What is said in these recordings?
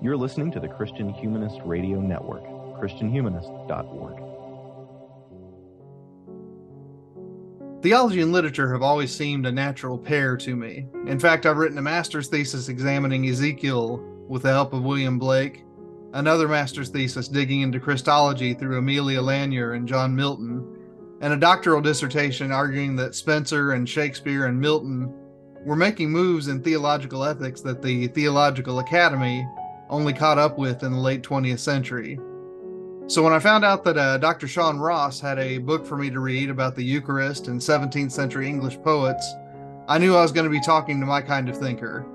You're listening to the Christian Humanist Radio Network, ChristianHumanist.org. Theology and literature have always seemed a natural pair to me. In fact, I've written a master's thesis examining Ezekiel with the help of William Blake, another master's thesis digging into Christology through Aemelia Lanier and John Milton, and a doctoral dissertation arguing that Spenser and Shakespeare and Milton were making moves in theological ethics that the Theological Academy only caught up with in the late 20th century. So when I found out that uh, Dr. Shaun Ross had a book for me to read about the Eucharist and 17th century English poets, I knew I was going to be talking to my kind of thinker.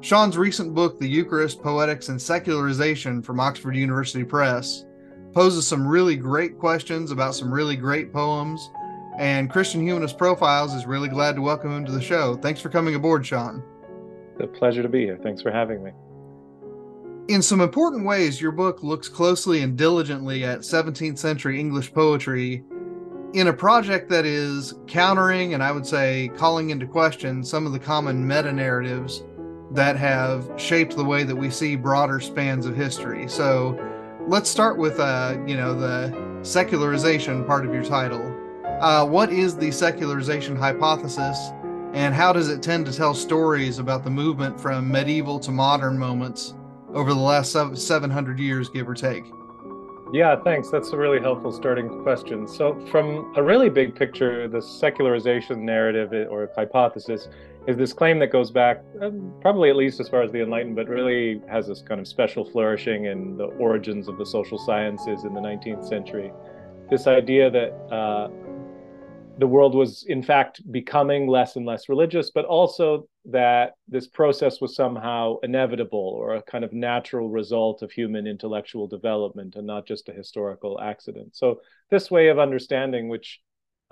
Shaun's recent book, The Eucharist, Poetics, and Secularization from Oxford University Press, poses some really great questions about some really great poems, and Christian Humanist Profiles is really glad to welcome him to the show. Thanks for coming aboard, Sean. It's a pleasure to be here. Thanks for having me. In some important ways, your book looks closely and diligently at 17th century English poetry in a project that is countering and I would say calling into question some of the common meta narratives that have shaped the way that we see broader spans of history. So let's start with uh, you know, the secularization part of your title. Uh, what is the secularization hypothesis, and how does it tend to tell stories about the movement from medieval to modern moments over the last 700 years, give or take? Yeah, thanks. That's a really helpful starting question. So, from a really big picture, the secularization narrative or hypothesis is this claim that goes back um, probably at least as far as the Enlightenment, but really has this kind of special flourishing in the origins of the social sciences in the 19th century. This idea that uh, the world was in fact becoming less and less religious, but also that this process was somehow inevitable or a kind of natural result of human intellectual development and not just a historical accident. So, this way of understanding, which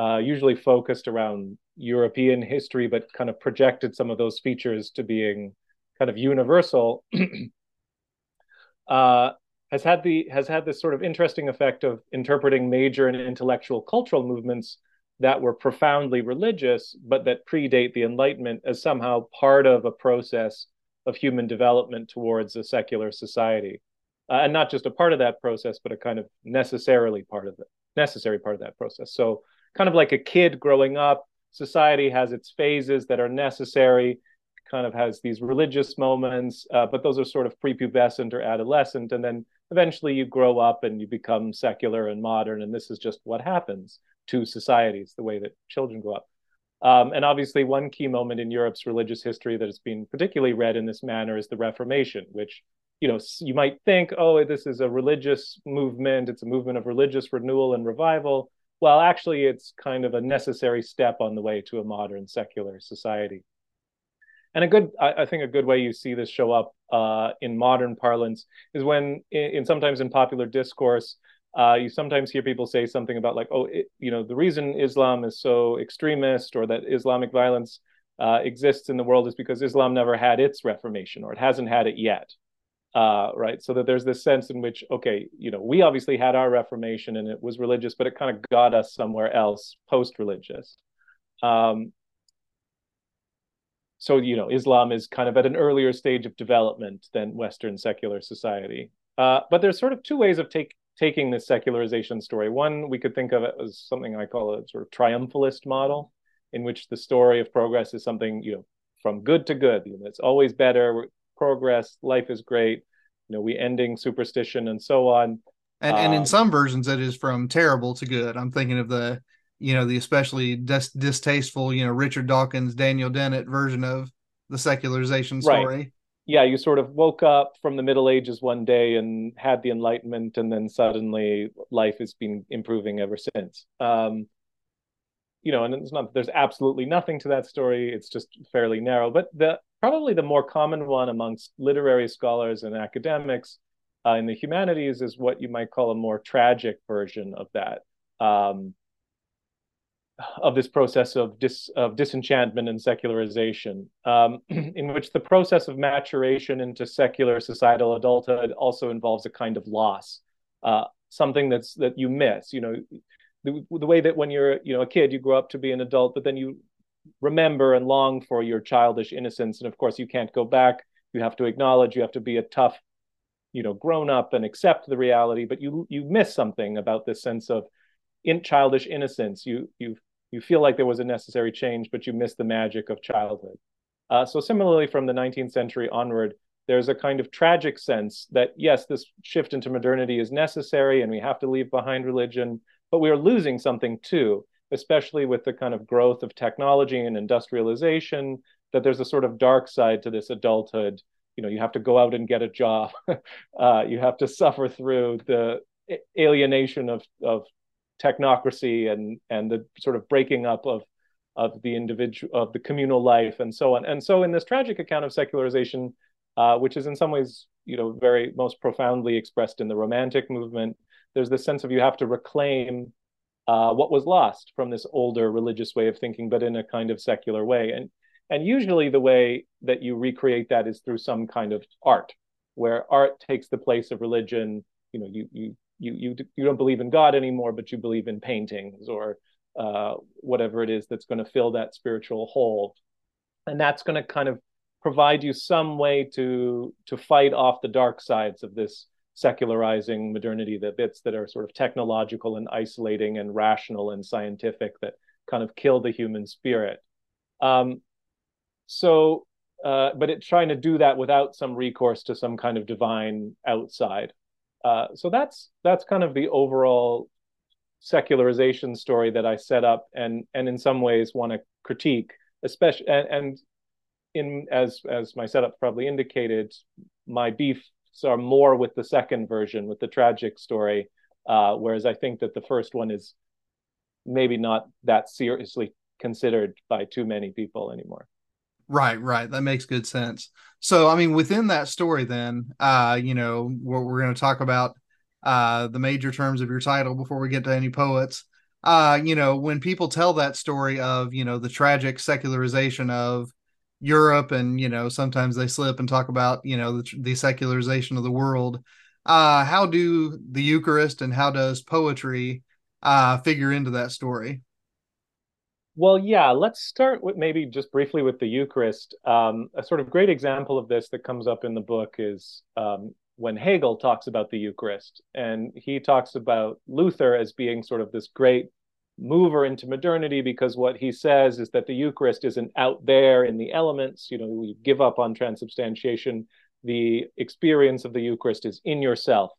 uh, usually focused around European history, but kind of projected some of those features to being kind of universal, uh, has had the has had this sort of interesting effect of interpreting major and intellectual cultural movements that were profoundly religious, but that predate the Enlightenment as somehow part of a process of human development towards a secular society. Uh, and not just a part of that process, but a kind of necessarily part of it, necessary part of that process. So, kind of like a kid growing up, society has its phases that are necessary, kind of has these religious moments, uh, but those are sort of prepubescent or adolescent. And then eventually you grow up and you become secular and modern. And this is just what happens to societies, the way that children grow up. Um, and obviously, one key moment in Europe's religious history that has been particularly read in this manner is the Reformation, which you know you might think, oh, this is a religious movement; it's a movement of religious renewal and revival. Well, actually, it's kind of a necessary step on the way to a modern secular society. And a good, I, I think, a good way you see this show up uh, in modern parlance is when, in, in sometimes in popular discourse, uh, you sometimes hear people say something about like, oh, it, you know, the reason Islam is so extremist or that Islamic violence uh, exists in the world is because Islam never had its reformation or it hasn't had it yet. Uh, right. So that there's this sense in which, okay, you know, we obviously had our reformation and it was religious, but it kind of got us somewhere else post religious. Um, so, you know, Islam is kind of at an earlier stage of development than Western secular society. Uh, but there's sort of two ways of take, taking this secularization story. One, we could think of it as something I call a sort of triumphalist model, in which the story of progress is something, you know, from good to good. You know, it's always better, progress, life is great. You know, we ending superstition and so on. And, um, and in um, some versions, it is from terrible to good. I'm thinking of the, you know, the especially dis- distasteful, you know, Richard Dawkins, Daniel Dennett version of the secularization story. Right yeah, you sort of woke up from the Middle Ages one day and had the Enlightenment, and then suddenly life has been improving ever since. Um, you know, and it's not there's absolutely nothing to that story. It's just fairly narrow. But the probably the more common one amongst literary scholars and academics uh, in the humanities is what you might call a more tragic version of that. Um, of this process of, dis, of disenchantment and secularization, um, in which the process of maturation into secular societal adulthood also involves a kind of loss, uh, something that's that you miss. You know, the, the way that when you're you know a kid, you grow up to be an adult, but then you remember and long for your childish innocence, and of course you can't go back. You have to acknowledge. You have to be a tough you know grown up and accept the reality but you you miss something about this sense of in childish innocence you you you feel like there was a necessary change but you miss the magic of childhood. Uh, so similarly from the 19th century onward there's a kind of tragic sense that yes this shift into modernity is necessary and we have to leave behind religion but we are losing something too especially with the kind of growth of technology and industrialization that there's a sort of dark side to this adulthood. You know you have to go out and get a job. Uh, you have to suffer through the alienation of of technocracy and and the sort of breaking up of of the individual of the communal life and so on and so in this tragic account of secularization uh, which is in some ways you know very most profoundly expressed in the romantic movement there's this sense of you have to reclaim uh, what was lost from this older religious way of thinking but in a kind of secular way and and usually the way that you recreate that is through some kind of art, where art takes the place of religion. You know, you you you you you don't believe in God anymore, but you believe in paintings or uh, whatever it is that's going to fill that spiritual hole, and that's going to kind of provide you some way to to fight off the dark sides of this secularizing modernity, the bits that are sort of technological and isolating and rational and scientific that kind of kill the human spirit. Um, so, uh, but it's trying to do that without some recourse to some kind of divine outside. Uh, so that's that's kind of the overall secularization story that I set up, and and in some ways want to critique, especially and, and in as as my setup probably indicated, my beefs are more with the second version, with the tragic story, uh, whereas I think that the first one is maybe not that seriously considered by too many people anymore. Right, right. That makes good sense. So, I mean, within that story, then, uh, you know, we're, we're going to talk about uh, the major terms of your title before we get to any poets. Uh, you know, when people tell that story of, you know, the tragic secularization of Europe, and you know, sometimes they slip and talk about, you know, the, the secularization of the world. Uh, how do the Eucharist and how does poetry uh, figure into that story? Well, yeah, let's start with maybe just briefly with the Eucharist. Um, a sort of great example of this that comes up in the book is um, when Hegel talks about the Eucharist. And he talks about Luther as being sort of this great mover into modernity because what he says is that the Eucharist isn't out there in the elements. You know, we give up on transubstantiation. The experience of the Eucharist is in yourself.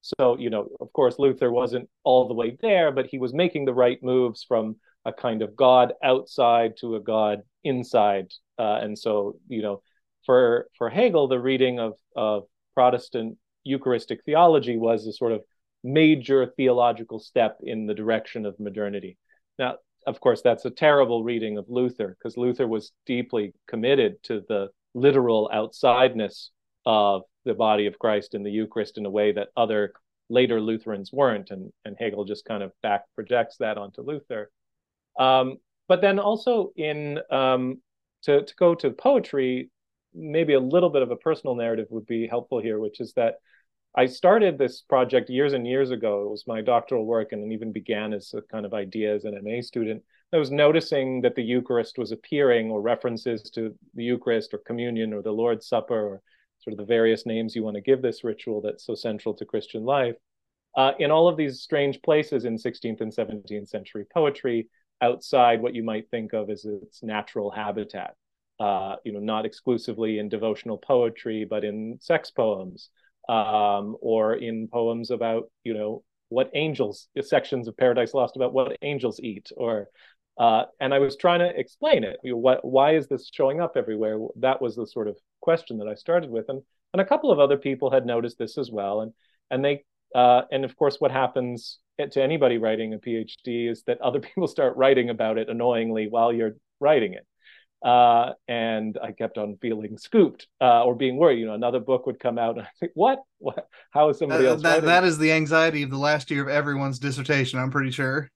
So, you know, of course, Luther wasn't all the way there, but he was making the right moves from a kind of God outside to a God inside. Uh, and so, you know, for for Hegel, the reading of of Protestant Eucharistic theology was a sort of major theological step in the direction of modernity. Now, of course, that's a terrible reading of Luther because Luther was deeply committed to the literal outsideness of the body of Christ in the Eucharist in a way that other later Lutherans weren't, and, and Hegel just kind of back projects that onto Luther. Um, but then also in um, to to go to poetry, maybe a little bit of a personal narrative would be helpful here, which is that I started this project years and years ago. It was my doctoral work, and it even began as a kind of idea as an MA student. I was noticing that the Eucharist was appearing, or references to the Eucharist, or communion, or the Lord's Supper, or sort of the various names you want to give this ritual that's so central to Christian life, uh, in all of these strange places in 16th and 17th century poetry, outside what you might think of as its natural habitat. Uh, you know, not exclusively in devotional poetry, but in sex poems um, or in poems about, you know, what angels, sections of Paradise Lost about what angels eat, or uh, and I was trying to explain it. You know, what, why is this showing up everywhere? That was the sort of question that I started with, and and a couple of other people had noticed this as well, and and they uh, and of course, what happens to anybody writing a PhD is that other people start writing about it annoyingly while you're writing it. Uh, and I kept on feeling scooped uh, or being worried. You know, another book would come out, and I think, "What? What? How is somebody else?" That, that is the anxiety of the last year of everyone's dissertation. I'm pretty sure.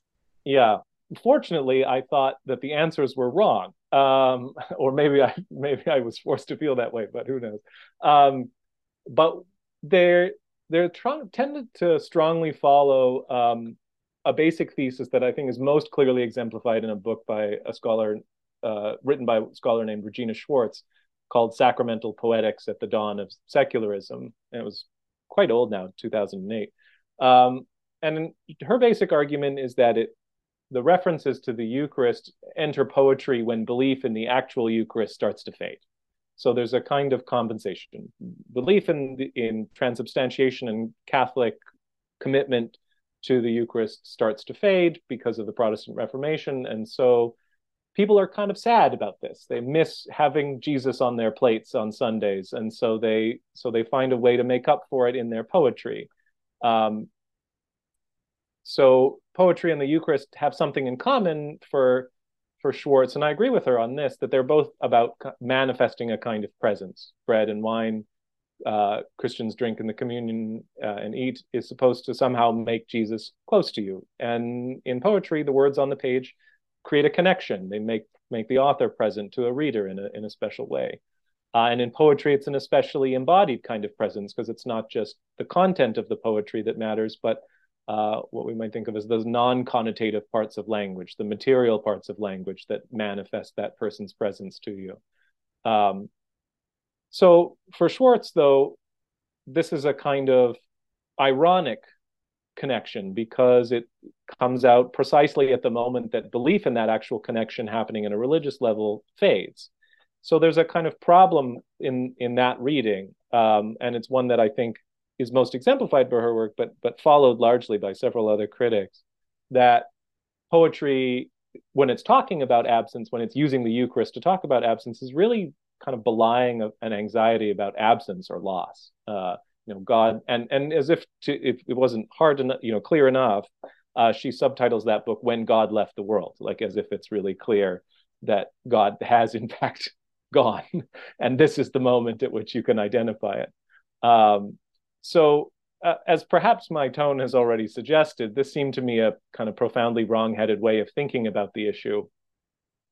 Yeah. Fortunately, I thought that the answers were wrong, um, or maybe I maybe I was forced to feel that way, but who knows? Um, but there they're tr- tended to strongly follow um, a basic thesis that I think is most clearly exemplified in a book by a scholar uh, written by a scholar named Regina Schwartz called Sacramental Poetics at the Dawn of Secularism. And it was quite old now, 2008. Um, and her basic argument is that it the references to the Eucharist enter poetry when belief in the actual Eucharist starts to fade. So there's a kind of compensation. Belief in in transubstantiation and Catholic commitment to the Eucharist starts to fade because of the Protestant Reformation, and so people are kind of sad about this. They miss having Jesus on their plates on Sundays, and so they so they find a way to make up for it in their poetry. Um, so poetry and the Eucharist have something in common for for Schwartz, and I agree with her on this that they're both about manifesting a kind of presence. Bread and wine, uh, Christians drink in the communion uh, and eat, is supposed to somehow make Jesus close to you. And in poetry, the words on the page create a connection. They make make the author present to a reader in a in a special way. Uh, and in poetry, it's an especially embodied kind of presence because it's not just the content of the poetry that matters, but uh, what we might think of as those non-connotative parts of language, the material parts of language that manifest that person's presence to you. Um, so for Schwartz, though, this is a kind of ironic connection because it comes out precisely at the moment that belief in that actual connection happening in a religious level fades. So there's a kind of problem in in that reading, um, and it's one that I think is most exemplified by her work, but but followed largely by several other critics, that poetry, when it's talking about absence, when it's using the Eucharist to talk about absence, is really kind of belying an anxiety about absence or loss. Uh, you know, God, and and as if to, if it wasn't hard enough, you know, clear enough, uh, she subtitles that book "When God Left the World," like as if it's really clear that God has in fact gone, and this is the moment at which you can identify it. Um, so, uh, as perhaps my tone has already suggested, this seemed to me a kind of profoundly wrong-headed way of thinking about the issue.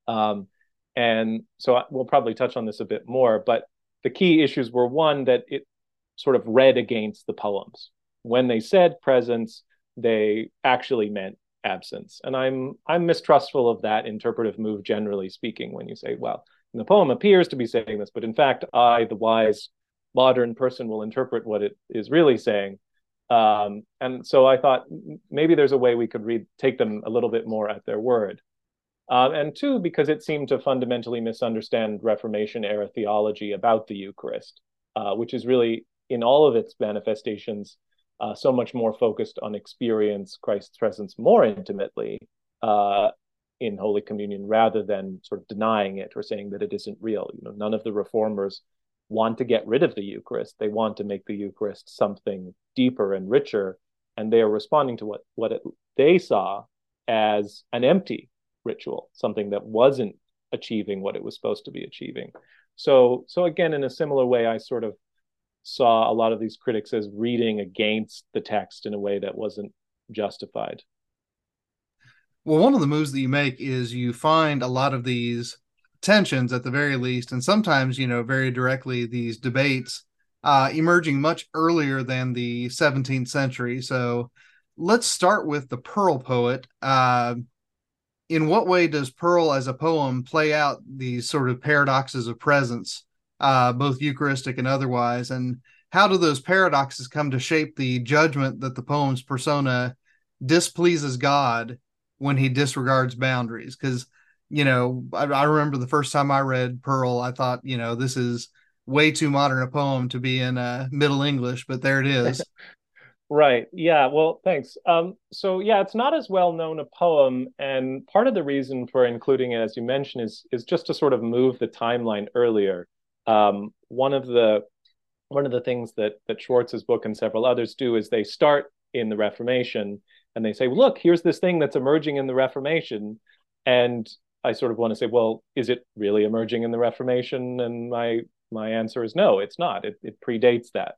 Um, and so I, we'll probably touch on this a bit more, but the key issues were one that it sort of read against the poems. When they said presence, they actually meant absence. And I'm I'm mistrustful of that interpretive move generally speaking when you say, well, the poem appears to be saying this, but in fact, I, the wise modern person will interpret what it is really saying. Um, and so I thought maybe there's a way we could read, take them a little bit more at their word. Uh, and two, because it seemed to fundamentally misunderstand Reformation era theology about the Eucharist, uh, which is really in all of its manifestations uh, so much more focused on experience Christ's presence more intimately uh, in Holy Communion rather than sort of denying it or saying that it isn't real. You know, none of the reformers want to get rid of the Eucharist. They want to make the Eucharist something deeper and richer, and they are responding to what what it, they saw as an empty ritual, something that wasn't achieving what it was supposed to be achieving. So, so again, in a similar way, I sort of saw a lot of these critics as reading against the text in a way that wasn't justified. Well, one of the moves that you make is you find a lot of these tensions at the very least, and sometimes, you know, very directly these debates uh, emerging much earlier than the 17th century. So let's start with the Pearl poet. Uh, in what way does Pearl as a poem play out these sort of paradoxes of presence, uh, both Eucharistic and otherwise? And how do those paradoxes come to shape the judgment that the poem's persona displeases God when he disregards boundaries? Because you know, I, I, remember the first time I read Pearl, I thought, you know, this is way too modern a poem to be in uh, Middle English, but there it is. right. Yeah. Well, thanks. Um, so yeah, it's not as well known a poem, and part of the reason for including it, as you mentioned, is is just to sort of move the timeline earlier. Um, one of the one of the things that that Schwartz's book and several others do is they start in the Reformation and they say, look, here's this thing that's emerging in the Reformation, and I sort of want to say, well, is it really emerging in the Reformation? And my my answer is no, it's not. It, it predates that.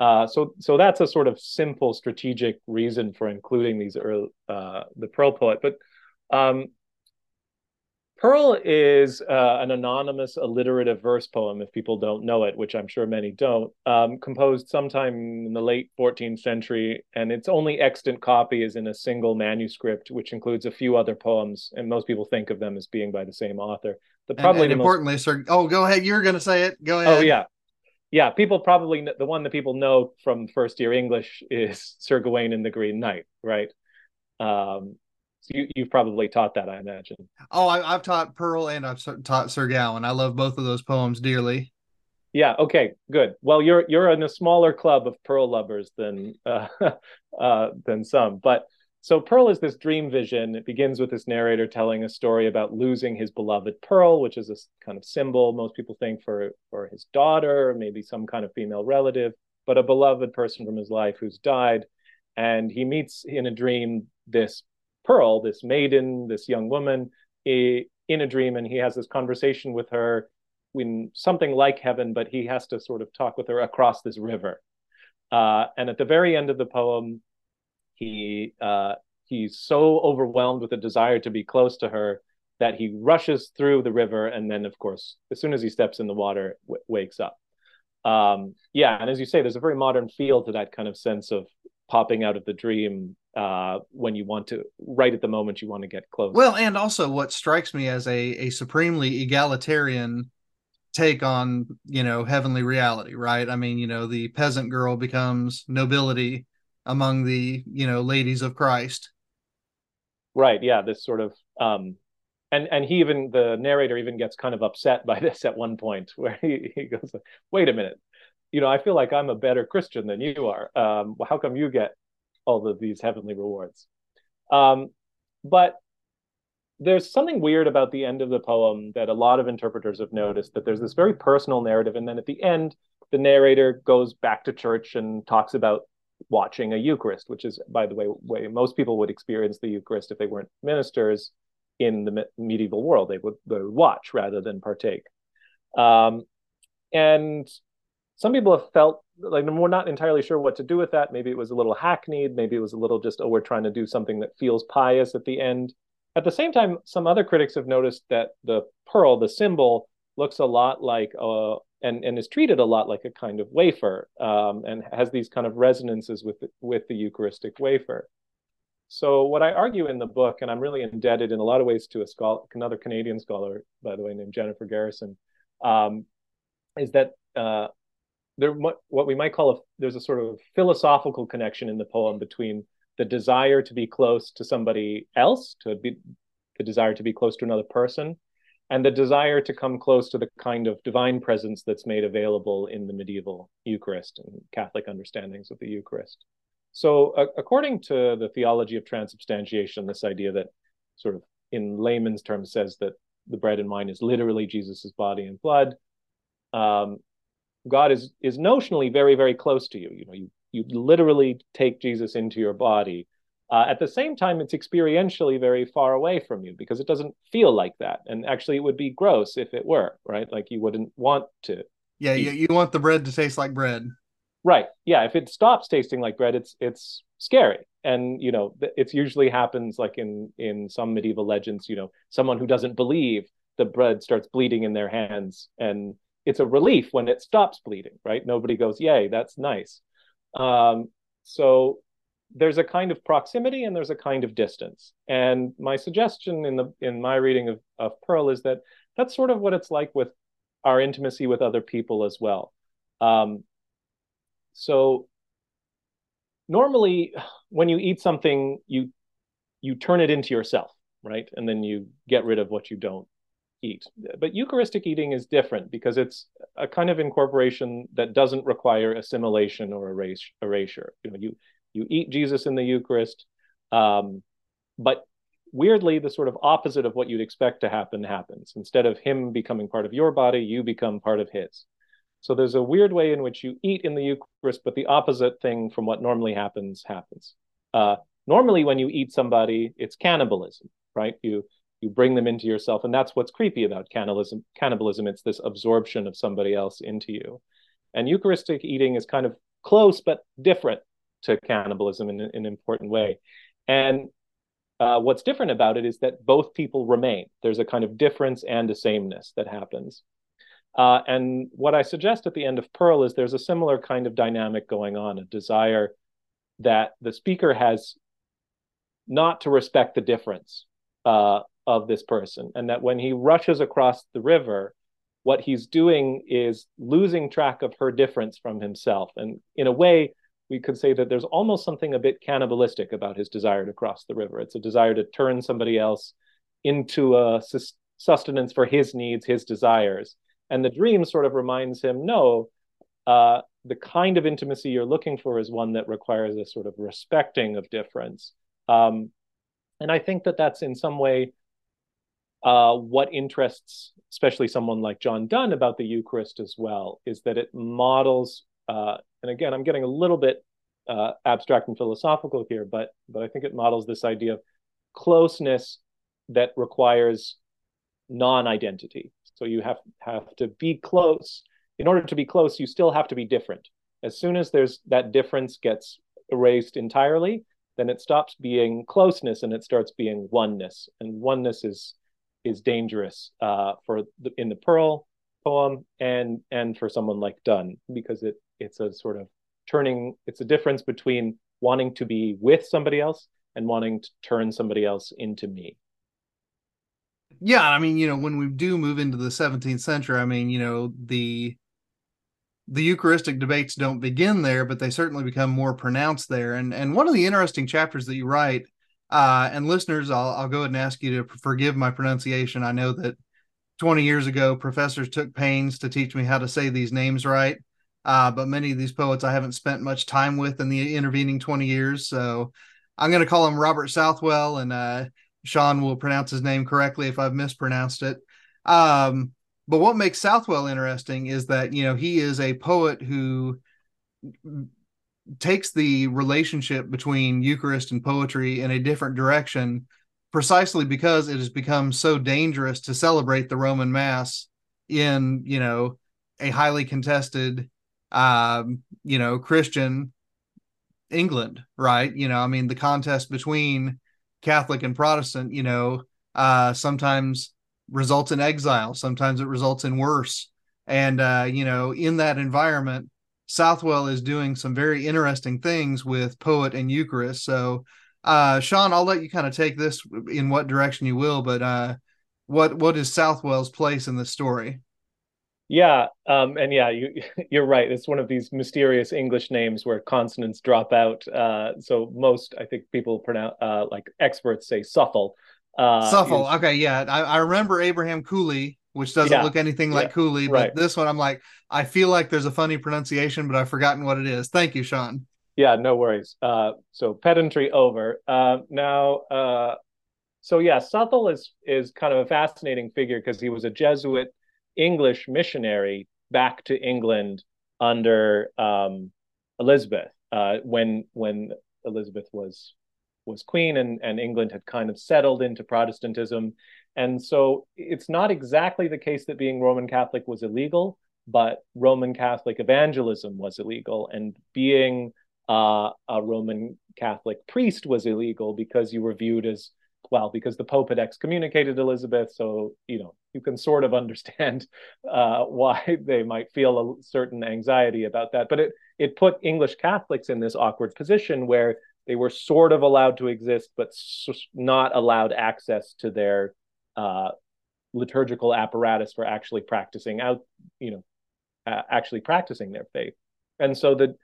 Uh, so so that's a sort of simple strategic reason for including these early, uh, the pro poet. But um, Pearl is uh, an anonymous alliterative verse poem, if people don't know it, which I'm sure many don't, um, composed sometime in the late 14th century. And its only extant copy is in a single manuscript, which includes a few other poems. And most people think of them as being by the same author. The probably and, and importantly, most... sir, oh, go ahead. You're going to say it. Go ahead. Oh, yeah. yeah, people probably the one that people know from first year English is Sir Gawain and the Green Knight, right? Um, you, you've probably taught that, I imagine. Oh, I, have taught Pearl and I've taught Sir Gawain. I love both of those poems dearly. Yeah. Okay. Good. Well, you're you're in a smaller club of Pearl lovers than uh, uh, than some, but so Pearl is this dream vision. It begins with this narrator telling a story about losing his beloved Pearl, which is a kind of symbol most people think for for his daughter, maybe some kind of female relative, but a beloved person from his life who's died. And he meets in a dream this Pearl, this maiden, this young woman, in a dream, and he has this conversation with her in something like heaven, but he has to sort of talk with her across this river. Uh, and at the very end of the poem, he uh, he's so overwhelmed with a desire to be close to her that he rushes through the river, and then, of course, as soon as he steps in the water, w- wakes up. Um, yeah, and as you say, there's a very modern feel to that kind of sense of popping out of the dream uh, when you want to, right at the moment you want to get close. Well, and also what strikes me as a, a supremely egalitarian take on, you know, heavenly reality, right? I mean, you know, the peasant girl becomes nobility among the, you know, ladies of Christ. Right. Yeah. This sort of, um, and and he even the narrator even gets kind of upset by this at one point where he, he goes, wait a minute, you know, I feel like I'm a better Christian than you are. Um, well, how come you get all of these heavenly rewards? Um, but there's something weird about the end of the poem that a lot of interpreters have noticed that there's this very personal narrative, and then at the end, the narrator goes back to church and talks about watching a Eucharist, which is, by the way, way most people would experience the Eucharist if they weren't ministers in the me- medieval world. They would, they would watch rather than partake. Um, and some people have felt like we're not entirely sure what to do with that. Maybe it was a little hackneyed. Maybe it was a little just, oh, we're trying to do something that feels pious at the end. At the same time, some other critics have noticed that the pearl, the symbol, looks a lot like uh, and and is treated a lot like a kind of wafer, um, and has these kind of resonances with with the Eucharistic wafer. So what I argue in the book, and I'm really indebted in a lot of ways to a scholar, another Canadian scholar, by the way, named Jennifer Garrison, um, is that uh, there what we might call a there's a sort of philosophical connection in the poem between the desire to be close to somebody else, to be the desire to be close to another person, and the desire to come close to the kind of divine presence that's made available in the medieval Eucharist and Catholic understandings of the Eucharist. So, uh, according to the theology of transubstantiation, this idea that sort of in layman's terms says that the bread and wine is literally Jesus's body and blood. Um, God is is notionally very very close to you. You know, you you literally take Jesus into your body. Uh, at the same time, it's experientially very far away from you because it doesn't feel like that. And actually, it would be gross if it were, right? Like you wouldn't want to. Yeah, you, you want the bread to taste like bread. Right. Yeah. If it stops tasting like bread, it's it's scary. And you know, it usually happens like in in some medieval legends. You know, someone who doesn't believe the bread starts bleeding in their hands, and it's a relief when it stops bleeding. Right. Nobody goes, "Yay, that's nice." Um, so there's a kind of proximity and there's a kind of distance. And my suggestion in the in my reading of, of Pearl is that that's sort of what it's like with our intimacy with other people as well. Um, so normally when you eat something, you you turn it into yourself, right? And then you get rid of what you don't eat. But Eucharistic eating is different because it's a kind of incorporation that doesn't require assimilation or erasure. You know, you you eat Jesus in the Eucharist, um, but weirdly, the sort of opposite of what you'd expect to happen happens. Instead of him becoming part of your body, you become part of his. So there's a weird way in which you eat in the Eucharist, but the opposite thing from what normally happens happens. Uh, normally, when you eat somebody, it's cannibalism, right? You you bring them into yourself. And that's what's creepy about cannibalism cannibalism. It's this absorption of somebody else into you. And eucharistic eating is kind of close but different to cannibalism in, in an important way. And uh, what's different about it is that both people remain. There's a kind of difference and a sameness that happens. Uh, and what i suggest at the end of pearl is there's a similar kind of dynamic going on a desire that the speaker has not to respect the difference uh, of this person, and that when he rushes across the river, what he's doing is losing track of her difference from himself. And in a way, we could say that there's almost something a bit cannibalistic about his desire to cross the river. It's a desire to turn somebody else into a sustenance for his needs, his desires. And the dream sort of reminds him no, uh, the kind of intimacy you're looking for is one that requires a sort of respecting of difference. Um, and I think that that's in some way uh, what interests, especially someone like John Donne, about the Eucharist as well, is that it models. Uh, and again, I'm getting a little bit uh, abstract and philosophical here, but but I think it models this idea of closeness that requires non-identity. So you have have to be close. In order to be close, you still have to be different. As soon as there's that difference gets erased entirely, then it stops being closeness and it starts being oneness. And oneness is is dangerous uh, for the, in the Pearl poem and and for someone like Donne because it it's a sort of turning it's a difference between wanting to be with somebody else and wanting to turn somebody else into me. Yeah, I mean, you know, when we do move into the 17th century, I mean, you know, the the Eucharistic debates don't begin there, but they certainly become more pronounced there. And and one of the interesting chapters that you write uh, and listeners, I'll, I'll go ahead and ask you to forgive my pronunciation. I know that 20 years ago, professors took pains to teach me how to say these names right. Uh, but many of these poets I haven't spent much time with in the intervening 20 years. So I'm going to call him Robert Southwell, and uh, Shaun will pronounce his name correctly if I've mispronounced it. Um, but what makes Southwell interesting is that, you know, he is a poet who takes the relationship between Eucharist and poetry in a different direction precisely because it has become so dangerous to celebrate the Roman Mass in, you know, a highly contested, um, you know, Christian England, right? You know, I mean, the contest between Catholic and Protestant, you know, uh, sometimes results in exile, sometimes it results in worse. And, uh, you know, in that environment, Southwell is doing some very interesting things with Poet and Eucharist. So, uh, Shaun, I'll let you kind of take this in what direction you will, but uh, what what is Southwell's place in the story? Yeah, um, and yeah, you you're right. It's one of these mysterious English names where consonants drop out. Uh, so most, I think, people pronounce uh, like experts say Suffle. Uh, Suffle. Is... Okay, yeah, I, I remember Abraham Cowley which doesn't yeah. look anything like yeah. Cooley. But right. this one, I'm like, I feel like there's a funny pronunciation, but I've forgotten what it is. Thank you, Shaun. Yeah, no worries. Uh, so pedantry over. Uh, now, uh, so yeah, Southwell is is kind of a fascinating figure because he was a Jesuit English missionary back to England under um, Elizabeth uh, when when Elizabeth was was queen and, and England had kind of settled into Protestantism and so it's not exactly the case that being Roman Catholic was illegal, but Roman Catholic evangelism was illegal. And being uh, a Roman Catholic priest was illegal because you were viewed as, well, because the Pope had excommunicated Elizabeth. So, you know, you can sort of understand uh, why they might feel a certain anxiety about that. But it, it put English Catholics in this awkward position where they were sort of allowed to exist, but not allowed access to their uh, liturgical apparatus for actually practicing out, you know, uh, actually practicing their faith. And so the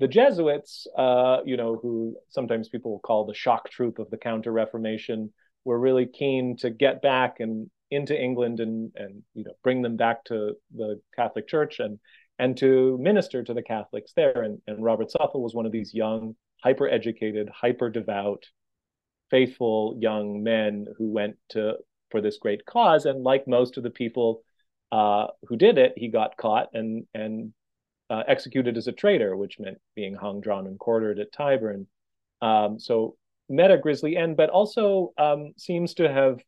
the Jesuits, uh, you know, who sometimes people call the shock troop of the Counter Reformation, were really keen to get back and into England and and you know bring them back to the Catholic Church and and to minister to the Catholics there. And, and Robert Southwell was one of these young, hyper educated, hyper devout, faithful young men who went to for this great cause. And like most of the people uh, who did it, he got caught and and uh, executed as a traitor, which meant being hung, drawn, and quartered at Tyburn. Um, so met a grisly end, but also um, seems to have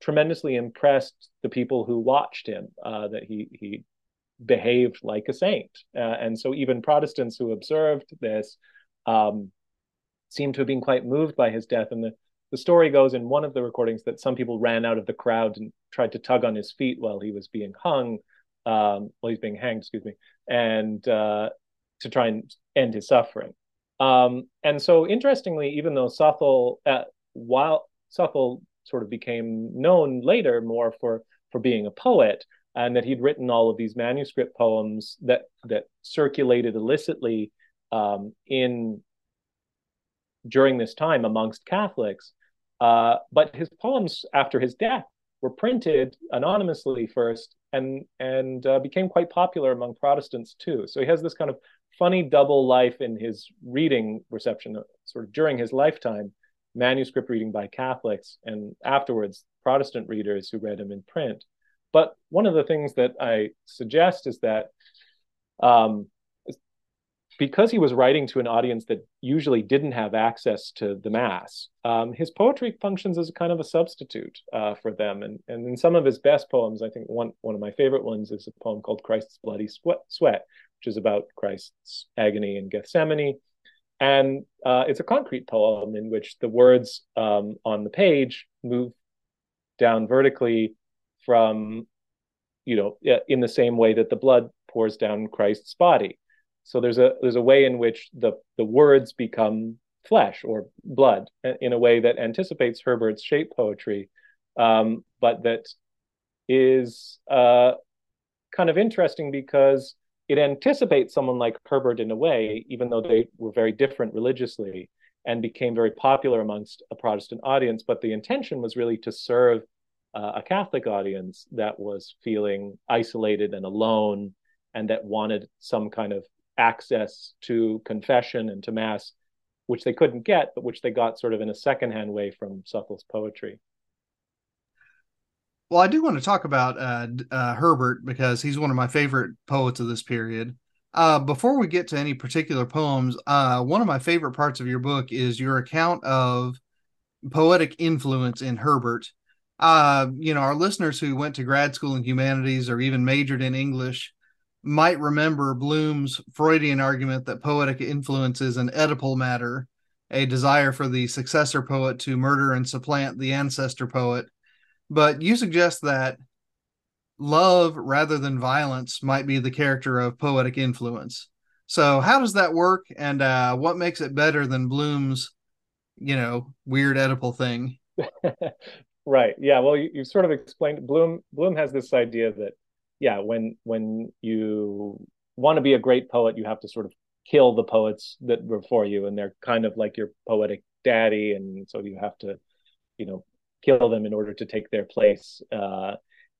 tremendously impressed the people who watched him. Uh, that he he behaved like a saint, uh, and so even Protestants who observed this um, seem to have been quite moved by his death. And the the story goes in one of the recordings that some people ran out of the crowd and tried to tug on his feet while he was being hung, um, while he's being hanged, excuse me, and uh, to try and end his suffering. Um, and so, interestingly, even though Southwell, uh, while Southwell sort of became known later more for for being a poet, and that he'd written all of these manuscript poems that that circulated illicitly um, in during this time amongst Catholics. Uh, but his poems after his death were printed anonymously first and and uh, became quite popular among Protestants too. So he has this kind of funny double life in his reading reception, uh, sort of during his lifetime, manuscript reading by Catholics, and afterwards Protestant readers who read him in print. But one of the things that I suggest is that um, because he was writing to an audience that usually didn't have access to the mass, um, his poetry functions as a kind of a substitute uh, for them. And, and in some of his best poems, I think one, one of my favorite ones is a poem called Christ's Bloody Sweat, Sweat which is about Christ's agony in Gethsemane. And uh, it's a concrete poem in which the words um, on the page move down vertically from, you know, in the same way that the blood pours down Christ's body. So there's a there's a way in which the the words become flesh or blood in a way that anticipates Herbert's shape poetry, um, but that is uh, kind of interesting because it anticipates someone like Herbert in a way, even though they were very different religiously and became very popular amongst a Protestant audience. But the intention was really to serve uh, a Catholic audience that was feeling isolated and alone and that wanted some kind of access to confession and to mass, which they couldn't get, but which they got sort of in a secondhand way from Suckles' poetry. Well, I do want to talk about uh, uh, Herbert because he's one of my favorite poets of this period. Uh, before we get to any particular poems, uh, one of my favorite parts of your book is your account of poetic influence in Herbert. Uh, you know, our listeners who went to grad school in humanities or even majored in English might remember Bloom's Freudian argument that poetic influence is an Oedipal matter, a desire for the successor poet to murder and supplant the ancestor poet. But you suggest that love rather than violence might be the character of poetic influence. So, how does that work, and uh, what makes it better than Bloom's, you know, weird Oedipal thing? right. Yeah. Well, you, you sort of explained. Bloom Bloom has this idea that yeah, when when you want to be a great poet, you have to sort of kill the poets that were before you, and they're kind of like your poetic daddy, and so you have to, you know, kill them in order to take their place. Uh,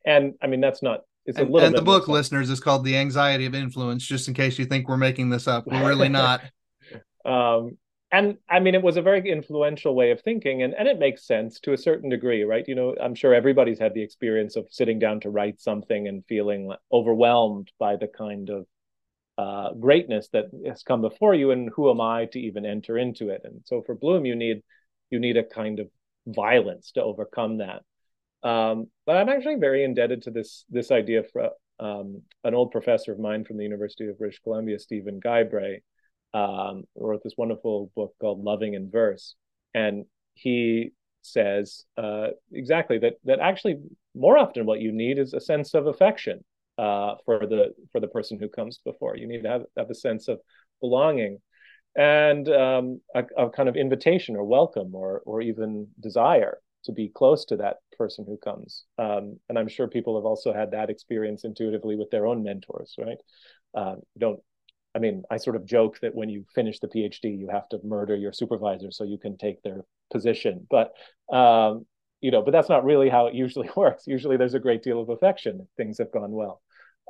and I mean, that's not. It's a little. And the book, listeners, is called "The Anxiety of Influence." Just in case you think we're making this up, we're really not. um, and I mean, it was a very influential way of thinking, and, and it makes sense to a certain degree, right? You know, I'm sure everybody's had the experience of sitting down to write something and feeling overwhelmed by the kind of uh, greatness that has come before you, and who am I to even enter into it? And so, for Bloom, you need you need a kind of violence to overcome that. Um, but I'm actually very indebted to this this idea for um, an old professor of mine from the University of British Columbia, Stephen Guy-Bray um, wrote this wonderful book called Loving in Verse, and he says uh, exactly that that actually more often what you need is a sense of affection uh, for the for the person who comes before. You need to have have a sense of belonging and um, a, a, kind of invitation or welcome or or even desire to be close to that person who comes. Um, and I'm sure people have also had that experience intuitively with their own mentors, right? Uh, don't I mean, I sort of joke that when you finish the PhD, you have to murder your supervisor so you can take their position. But um, you know, but that's not really how it usually works. Usually, there's a great deal of affection if things have gone well.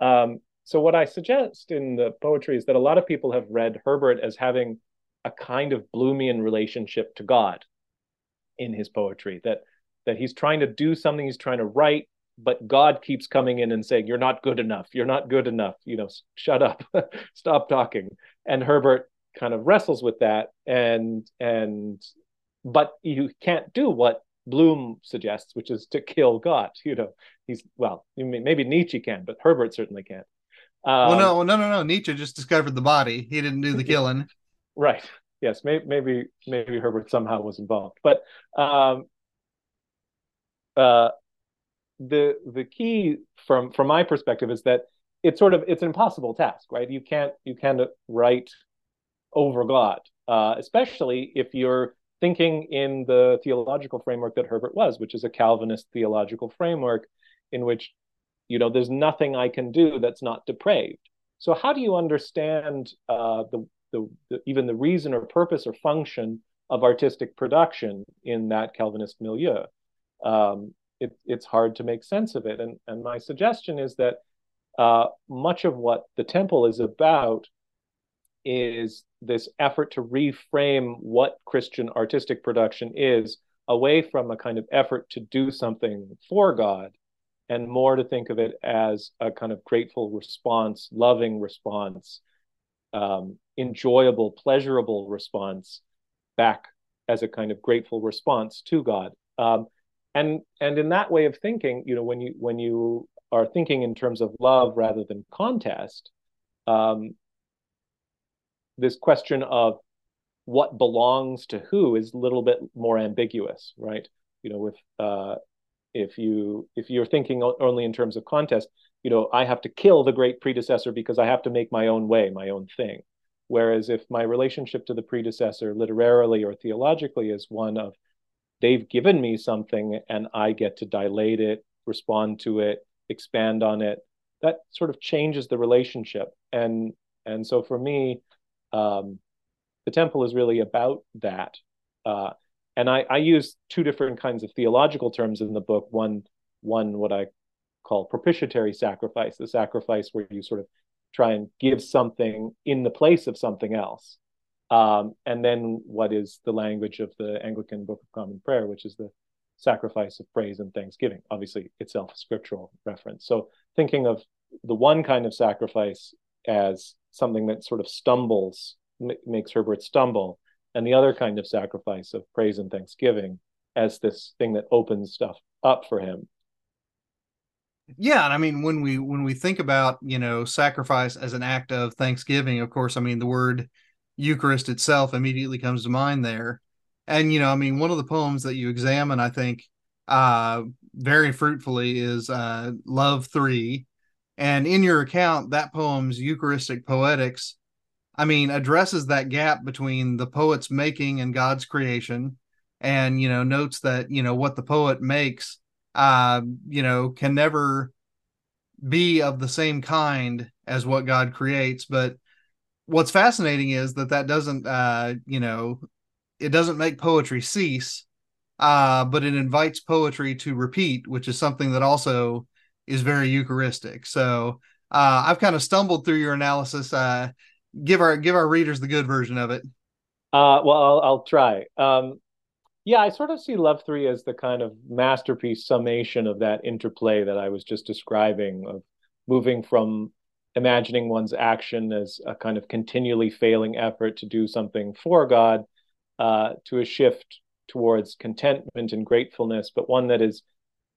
Um, so, what I suggest in the poetry is that a lot of people have read Herbert as having a kind of Bloomian relationship to God in his poetry. That that he's trying to do something, he's trying to write, but God keeps coming in and saying, You're not good enough. You're not good enough. You know, shut up, stop talking. And Herbert kind of wrestles with that. And, and, but you can't do what Bloom suggests, which is to kill God. You know, he's, well, maybe Nietzsche can, but Herbert certainly can't. Um, well, no, no, no, no. Nietzsche just discovered the body. He didn't do the killing. right. Yes. Maybe, maybe, maybe Herbert somehow was involved. But, um, uh, the the key from from my perspective is that it's sort of it's an impossible task, right? You can't you can't write over God, uh, especially if you're thinking in the theological framework that Herbert was, which is a Calvinist theological framework in which you know, there's nothing I can do that's not depraved. So how do you understand uh, the, the, the even the reason or purpose or function of artistic production in that Calvinist milieu? Um, it, it's hard to make sense of it. And, and my suggestion is that uh, much of what the temple is about is this effort to reframe what Christian artistic production is away from a kind of effort to do something for God and more to think of it as a kind of grateful response, loving response, um, enjoyable, pleasurable response back as a kind of grateful response to God. Um, and and in that way of thinking, you know, when you when you are thinking in terms of love rather than contest, um, this question of what belongs to who is a little bit more ambiguous, right? You know, with uh, if you if you're thinking only in terms of contest, you know, I have to kill the great predecessor because I have to make my own way, my own thing. Whereas if my relationship to the predecessor, literarily or theologically, is one of they've given me something and I get to dilate it, respond to it, expand on it, that sort of changes the relationship. And and so for me, um, the temple is really about that. Uh, and I, I, use two different kinds of theological terms in the book. One, one what I call propitiatory sacrifice, the sacrifice where you sort of try and give something in the place of something else. Um, and then what is the language of the Anglican Book of Common Prayer, which is the sacrifice of praise and thanksgiving, obviously itself a scriptural reference. So thinking of the one kind of sacrifice as something that sort of stumbles, m- makes Herbert stumble, and the other kind of sacrifice of praise and thanksgiving as this thing that opens stuff up for him. Yeah, and I mean when we when we think about you know sacrifice as an act of thanksgiving, of course, I mean the word Eucharist itself immediately comes to mind there. And you know, I mean, one of the poems that you examine, I think, uh, very fruitfully is uh, "Love Three," and in your account, that poem's Eucharistic poetics, I mean, addresses that gap between the poet's making and God's creation, and you know, notes that you know what the poet makes, uh, you know, can never be of the same kind as what God creates, but what's fascinating is that that doesn't uh you know it doesn't make poetry cease, uh, but it invites poetry to repeat, which is something that also is very Eucharistic. So uh, I've kind of stumbled through your analysis. Uh, give our give our readers the good version of it. Uh, well, I'll, I'll try. Um, yeah, I sort of see Love Three as the kind of masterpiece summation of that interplay that I was just describing of moving from imagining one's action as a kind of continually failing effort to do something for God uh, to a shift towards contentment and gratefulness, but one that is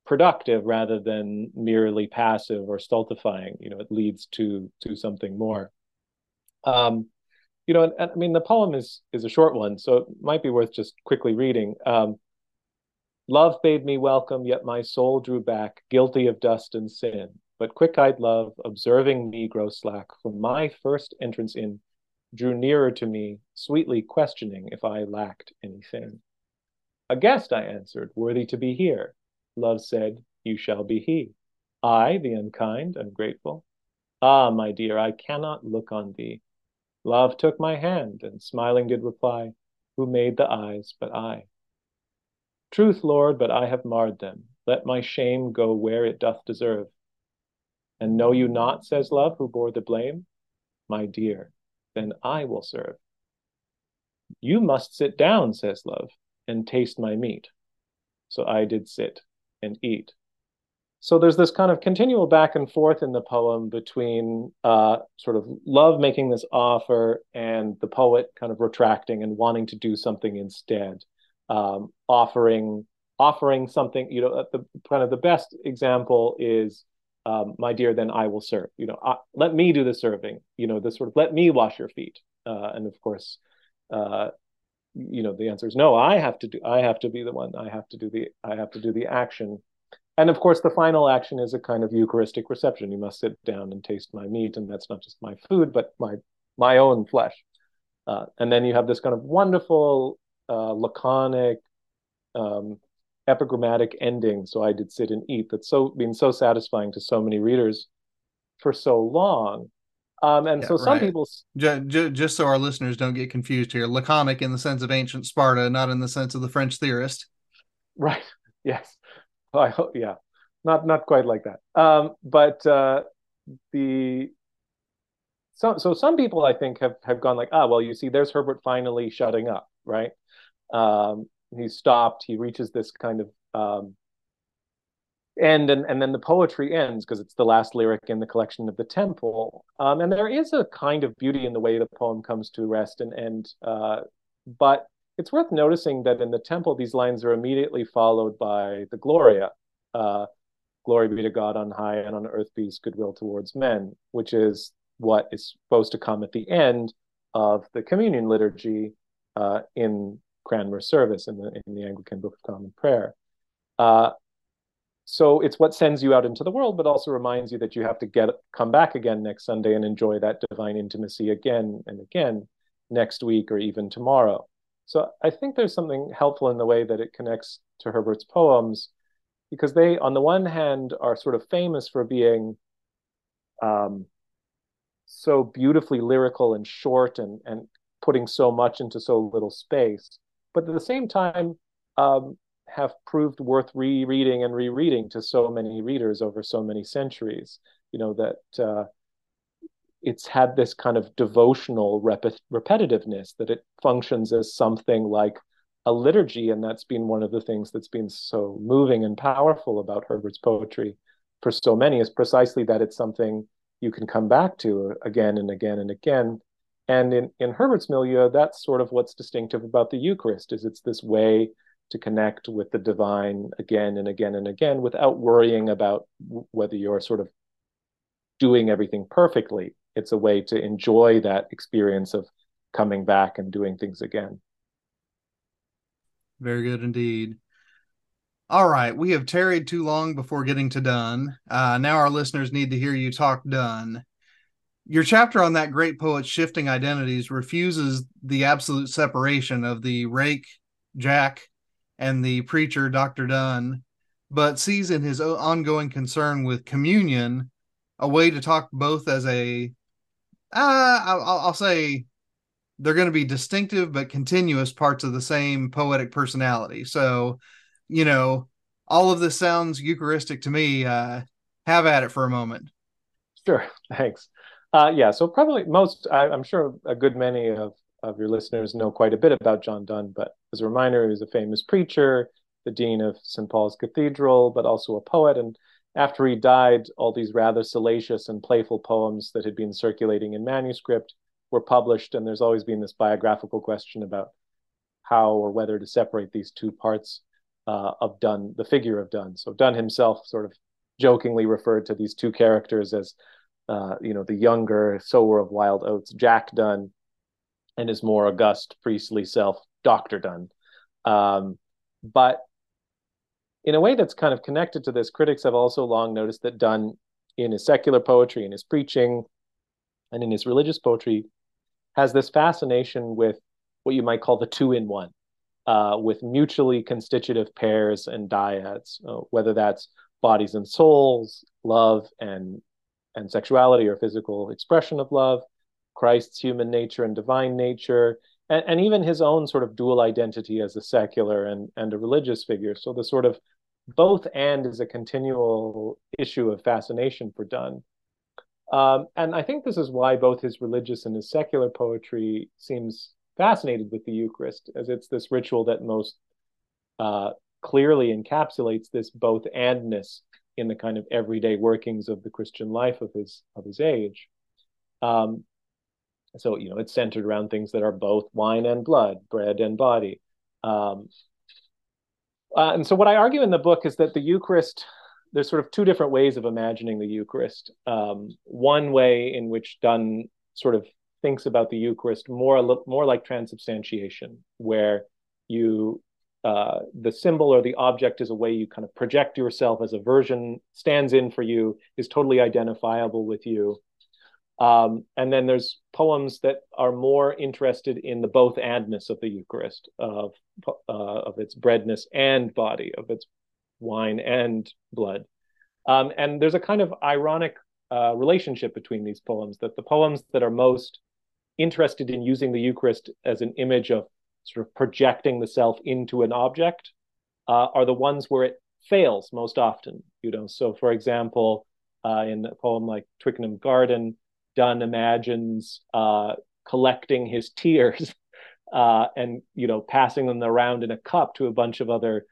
productive rather than merely passive or stultifying. You know, it leads to to something more. Um, you know, and, and, I mean, the poem is is a short one, so it might be worth just quickly reading. Um, love bade me welcome, yet my soul drew back, guilty of dust and sin. But quick-eyed love, observing me grow slack from my first entrance in, drew nearer to me, sweetly questioning if I lacked anything. A guest, I answered, worthy to be here. Love said, You shall be he. I, the unkind, ungrateful. Ah, my dear, I cannot look on thee. Love took my hand, and smiling did reply, Who made the eyes but I? Truth, Lord, but I have marred them. Let my shame go where it doth deserve. And know you not, says love, who bore the blame? My dear, then I will serve. You must sit down, says love, and taste my meat. So I did sit and eat. So there's this kind of continual back and forth in the poem between uh, sort of love making this offer and the poet kind of retracting and wanting to do something instead, um, offering offering something. You know, the kind of the best example is um, my dear, then I will serve. You know, uh, let me do the serving. You know, this sort of let me wash your feet. Uh, and of course, uh, you know, the answer is no. I have to do. I have to be the one. I have to do the. I have to do the action. And of course, the final action is a kind of Eucharistic reception. You must sit down and taste my meat, and that's not just my food, but my my own flesh. Uh, and then you have this kind of wonderful, uh, laconic, um, epigrammatic ending, so I did sit and eat, that's so been so satisfying to so many readers for so long. Um, and yeah, so some right. people just, just so our listeners don't get confused here, laconic in the sense of ancient Sparta, not in the sense of the French theorist. Right. Yes. I hope. Yeah. Not not quite like that. Um, but uh, the so so some people I think have have gone like, ah, well, you see, there's Herbert finally shutting up, right? Um, he's stopped. He reaches this kind of um, end and, and then the poetry ends because it's the last lyric in the collection of the temple um, and there is a kind of beauty in the way the poem comes to rest and end uh, but it's worth noticing that in the temple these lines are immediately followed by the gloria uh, glory be to god on high and on earth peace goodwill towards men which is what is supposed to come at the end of the communion liturgy uh, in cranmer service in the, in the anglican book of common prayer. Uh, so it's what sends you out into the world but also reminds you that you have to get come back again next sunday and enjoy that divine intimacy again and again next week or even tomorrow. So i think there's something helpful in the way that it connects to herbert's poems because they on the one hand are sort of famous for being um, so beautifully lyrical and short and and putting so much into so little space but at the same time um, have proved worth rereading and rereading to so many readers over so many centuries. You know that uh, it's had this kind of devotional rep- repetitiveness that it functions as something like a liturgy, and that's been one of the things that's been so moving and powerful about Herbert's poetry for so many is precisely that it's something you can come back to again and again and again. And in, in Herbert's milieu, that's sort of what's distinctive about the Eucharist is it's this way to connect with the divine again and again and again without worrying about whether you're sort of doing everything perfectly. It's a way to enjoy that experience of coming back and doing things again. Very good indeed. All right, we have tarried too long before getting to Donne. Uh, now our listeners need to hear you talk Donne. Your chapter on that great poet's shifting identities refuses the absolute separation of the rake, Jack, and the preacher, Dr. Donne, but sees in his ongoing concern with communion a way to talk both as a, uh, I'll, I'll say they're going to be distinctive but continuous parts of the same poetic personality. So, you know, all of this sounds Eucharistic to me. Uh, have at it for a moment. Sure. Thanks. Uh, yeah. So probably most, I, am sure a good many of of your listeners know quite a bit about John Donne, but as a reminder, he was a famous preacher, the dean of St. Paul's Cathedral, but also a poet. And after he died, all these rather salacious and playful poems that had been circulating in manuscript were published. And there's always been this biographical question about how or whether to separate these two parts uh, of Donne, the figure of Donne. So Donne himself sort of jokingly referred to these two characters as, uh, you know, the younger sower of wild oats, Jack Donne, and his more august priestly self, Dr. Donne. Um, but in a way that's kind of connected to this, critics have also long noticed that Donne, in his secular poetry, in his preaching, and in his religious poetry, has this fascination with what you might call the two in one, uh, with mutually constitutive pairs and dyads, uh, whether that's bodies and souls, love and and sexuality or physical expression of love, Christ's human nature and divine nature, and, and even his own sort of dual identity as a secular and, and a religious figure. So the sort of both and is a continual issue of fascination for Donne. Um, and I think this is why both his religious and his secular poetry seems fascinated with the Eucharist, as it's this ritual that most uh, clearly encapsulates this both andness in the kind of everyday workings of the Christian life of his of his age. Um, so, you know, it's centered around things that are both wine and blood, bread and body. Um, uh, and so, what I argue in the book is that the Eucharist, there's sort of two different ways of imagining the Eucharist. Um, one way in which Donne sort of thinks about the Eucharist more, more like transubstantiation, where you uh, the symbol or the object is a way you kind of project yourself as a version, stands in for you, is totally identifiable with you. Um, and then there's poems that are more interested in the both andness of the Eucharist, of uh, of its breadness and body, of its wine and blood. Um, and there's a kind of ironic uh, relationship between these poems that the poems that are most interested in using the Eucharist as an image of sort of projecting the self into an object uh, are the ones where it fails most often. You know, so for example, uh, in a poem like Twickenham Garden, Donne imagines uh, collecting his tears uh, and you know passing them around in a cup to a bunch of other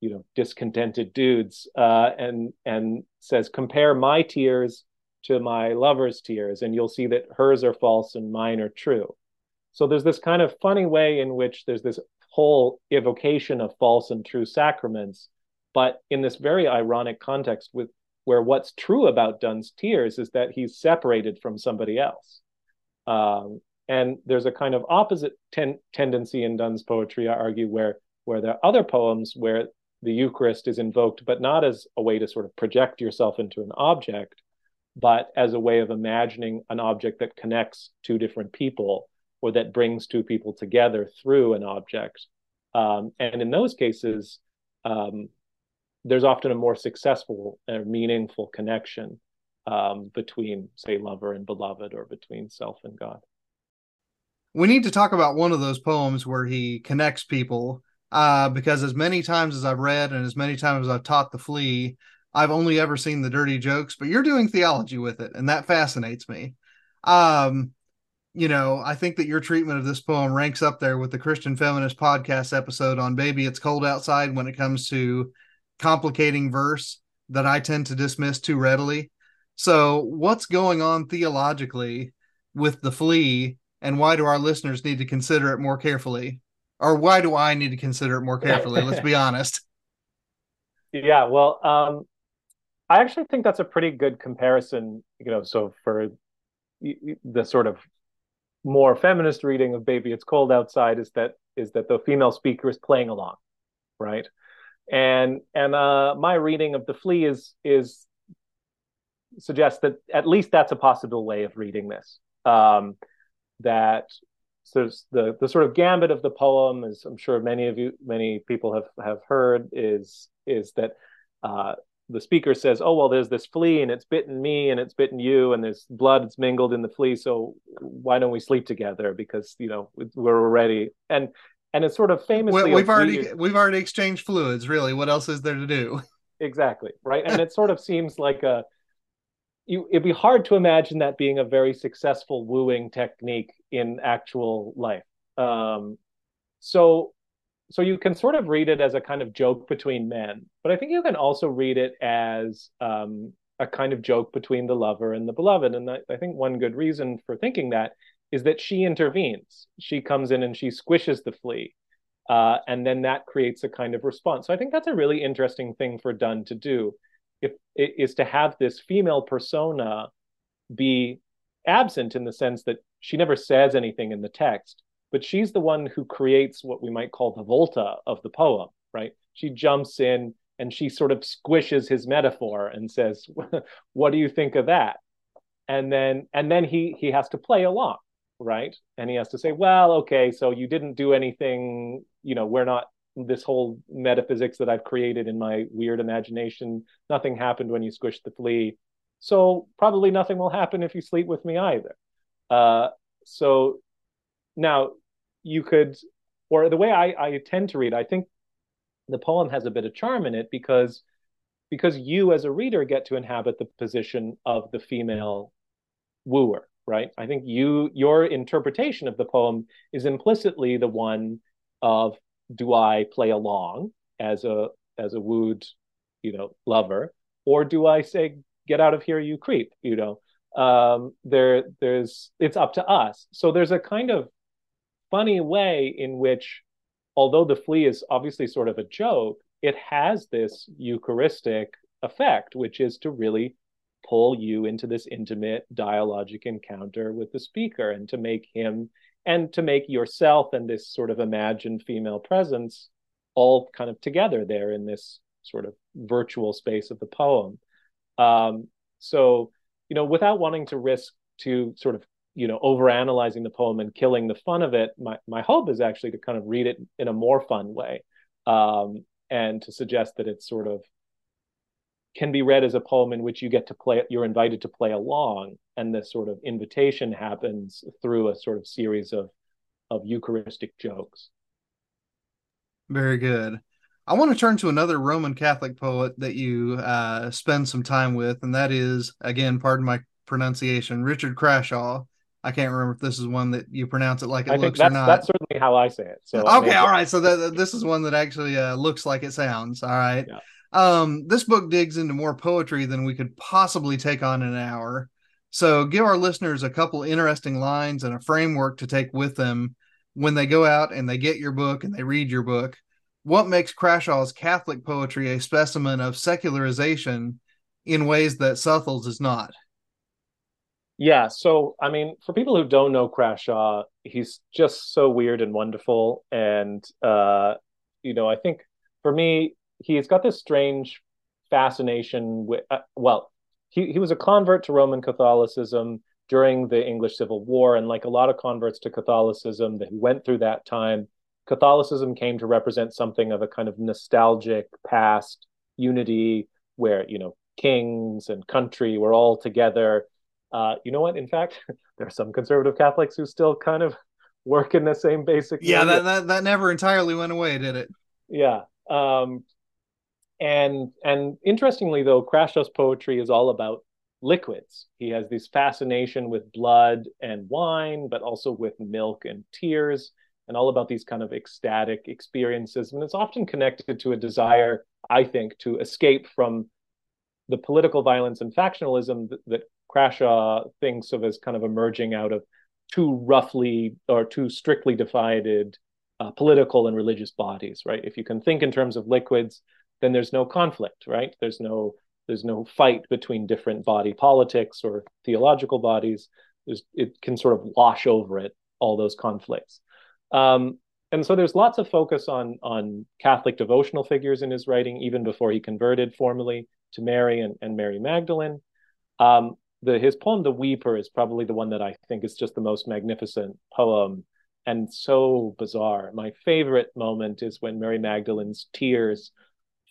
you know discontented dudes uh, and and says compare my tears to my lover's tears and you'll see that hers are false and mine are true so there's this kind of funny way in which there's this whole evocation of false and true sacraments but in this very ironic context with where what's true about Donne's tears is that he's separated from somebody else. Um, and there's a kind of opposite ten- tendency in Donne's poetry, I argue, where where there are other poems where the Eucharist is invoked, but not as a way to sort of project yourself into an object, but as a way of imagining an object that connects two different people or that brings two people together through an object. Um, and in those cases, um, there's often a more successful or meaningful connection um, between, say, lover and beloved, or between self and God. We need to talk about one of those poems where he connects people, uh, because as many times as I've read and as many times as I've taught the flea, I've only ever seen the dirty jokes, but you're doing theology with it, and that fascinates me. Um, you know, I think that your treatment of this poem ranks up there with the Christian Feminist podcast episode on Baby It's Cold Outside when it comes to complicating verse that I tend to dismiss too readily. So, what's going on theologically with the flea, and why do our listeners need to consider it more carefully? Or why do I need to consider it more carefully? Let's be honest. Yeah, well, um, I actually think that's a pretty good comparison. You know, so for the sort of more feminist reading of "Baby, It's Cold Outside" is that is that the female speaker is playing along, right? and and uh, my reading of the flea is is suggests that at least that's a possible way of reading this. Um, that so the the sort of gambit of the poem, as I'm sure many of you many people have have heard, is is that uh, the speaker says, "Oh well, there's this flea and it's bitten me and it's bitten you and there's blood that's mingled in the flea. So why don't we sleep together? Because you know we're already and and it's sort of famously we, have already we've already exchanged fluids really what else is there to do exactly right and it sort of seems like a you it'd be hard to imagine that being a very successful wooing technique in actual life um, so so you can sort of read it as a kind of joke between men but i think you can also read it as um, a kind of joke between the lover and the beloved and I, I think one good reason for thinking that is that she intervenes. She comes in and she squishes the flea. Uh, and then that creates a kind of response. So I think that's a really interesting thing for Donne to do, if is to have this female persona be absent in the sense that she never says anything in the text, but she's the one who creates what we might call the volta of the poem, right? She jumps in and she sort of squishes his metaphor and says, "What do you think of that?" And then and then he he has to play along right? And he has to say, well, okay, so you didn't do anything, you know, we're not this whole metaphysics that I've created in my weird imagination, nothing happened when you squished the flea. So probably nothing will happen if you sleep with me either. Uh, so now you could, or the way I, I tend to read, I think the poem has a bit of charm in it because because you as a reader get to inhabit the position of the female wooer right? I think you your interpretation of the poem is implicitly the one of do I play along as a as a wooed, you know, lover, or do I say get out of here, you creep? You know, um, there there's it's up to us. So there's a kind of funny way in which, although the flea is obviously sort of a joke, it has this Eucharistic effect, which is to really pull you into this intimate dialogic encounter with the speaker and to make him and to make yourself and this sort of imagined female presence all kind of together there in this sort of virtual space of the poem. Um, so, you know, without wanting to risk to sort of you know overanalyzing the poem and killing the fun of it my my hope is actually to kind of read it in a more fun way um, and to suggest that it's sort of can be read as a poem in which you get to play you're invited to play along and this sort of invitation happens through a sort of series of of eucharistic jokes. Very good. I want to turn to another roman catholic poet that you uh, spend some time with and that is again pardon my pronunciation richard crashaw I can't remember if this is one that you pronounce it like it I looks or not. That's certainly how I say it. So okay, all right. So that, this is one that actually uh, looks like it sounds. All right. Yeah. Um, this book digs into more poetry than we could possibly take on in an hour. So give our listeners a couple interesting lines and a framework to take with them when they go out and they get your book and they read your book. What makes Crashaw's Catholic poetry a specimen of secularization in ways that Southwell's is not? Yeah, so I mean, for people who don't know Crashaw, he's just so weird and wonderful, and uh, you know, I think for me, he's got this strange fascination with. Uh, well, he he was a convert to Roman Catholicism during the English Civil War, and like a lot of converts to Catholicism that went through that time, Catholicism came to represent something of a kind of nostalgic past unity, where you know kings and country were all together uh, you know what? In fact, there are some conservative Catholics who still kind of work in the same basic. Yeah, that, that that never entirely went away, did it? Yeah. Um, and and interestingly, though, Crashaw's poetry is all about liquids. He has this fascination with blood and wine, but also with milk and tears, and all about these kind of ecstatic experiences. And it's often connected to a desire, I think, to escape from the political violence and factionalism that, that Crashaw thinks of as kind of emerging out of two roughly or two strictly divided uh, political and religious bodies, right? If you can think in terms of liquids, then there's no conflict, right? There's no there's no fight between different body politics or theological bodies. There's, it can sort of wash over it all those conflicts. Um, and so there's lots of focus on on Catholic devotional figures in his writing, even before he converted formally to Mary and, and Mary Magdalene. Um, the his poem "The Weeper" is probably the one that I think is just the most magnificent poem and so bizarre. My favorite moment is when Mary Magdalene's tears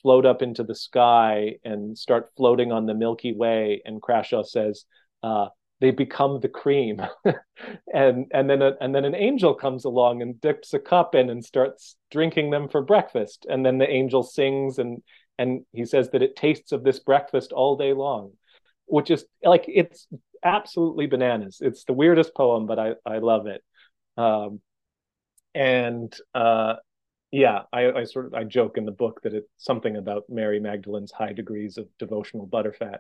float up into the sky and start floating on the Milky Way, and Crashaw says. Uh, they become the cream and and then a, and then an angel comes along and dips a cup in and starts drinking them for breakfast and then the angel sings and and he says that it tastes of this breakfast all day long which is like it's absolutely bananas. It's the weirdest poem, but I I love it. Um, and uh, yeah, I, I sort of I joke in the book that it's something about Mary Magdalene's high degrees of devotional butterfat.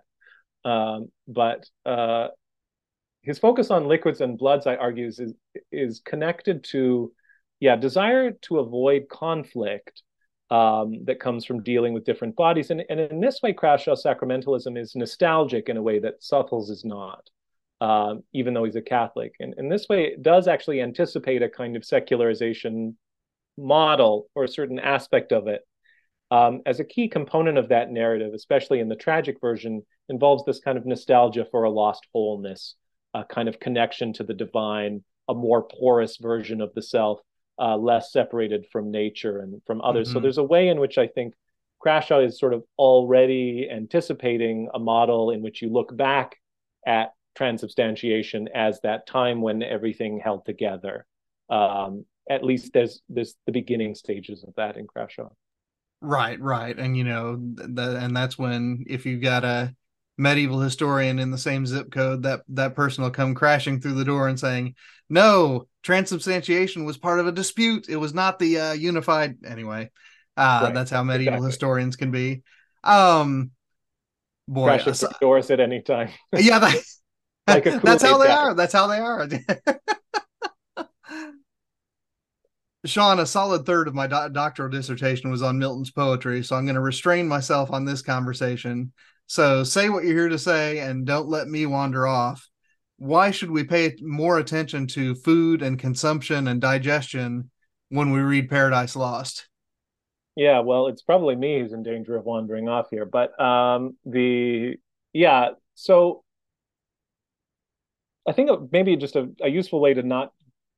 Um, but uh, his focus on liquids and bloods, I argue, is is connected to yeah desire to avoid conflict um, that comes from dealing with different bodies. And, and in this way, Crashaw sacramentalism is nostalgic in a way that Southwell's is not, um, even though he's a Catholic. And in this way, it does actually anticipate a kind of secularization model or a certain aspect of it. Um, as a key component of that narrative, especially in the tragic version, involves this kind of nostalgia for a lost wholeness, a kind of connection to the divine, a more porous version of the self uh, less separated from nature and from others. Mm-hmm. So there's a way in which I think Crashaw is sort of already anticipating a model in which you look back at transubstantiation as that time when everything held together. Um, at least there's there's the beginning stages of that in Crashaw. Right, right, and you know, the, and that's when if you've got a medieval historian in the same zip code, that that person will come crashing through the door and saying, "No, transubstantiation was part of a dispute. It was not the uh, unified." Anyway, uh, right. that's how medieval exactly. historians can be. Um, boy, crashing through doors at any time. yeah, that, like that's how they guy. are. That's how they are. Shaun, a solid third of my do- doctoral dissertation was on Milton's poetry, so I'm going to restrain myself on this conversation so say what you're here to say and don't let me wander off. Why should we pay more attention to food and consumption and digestion when we read Paradise Lost? Yeah, well, it's probably me who's in danger of wandering off here, but um the yeah, so I think maybe just a, a useful way to not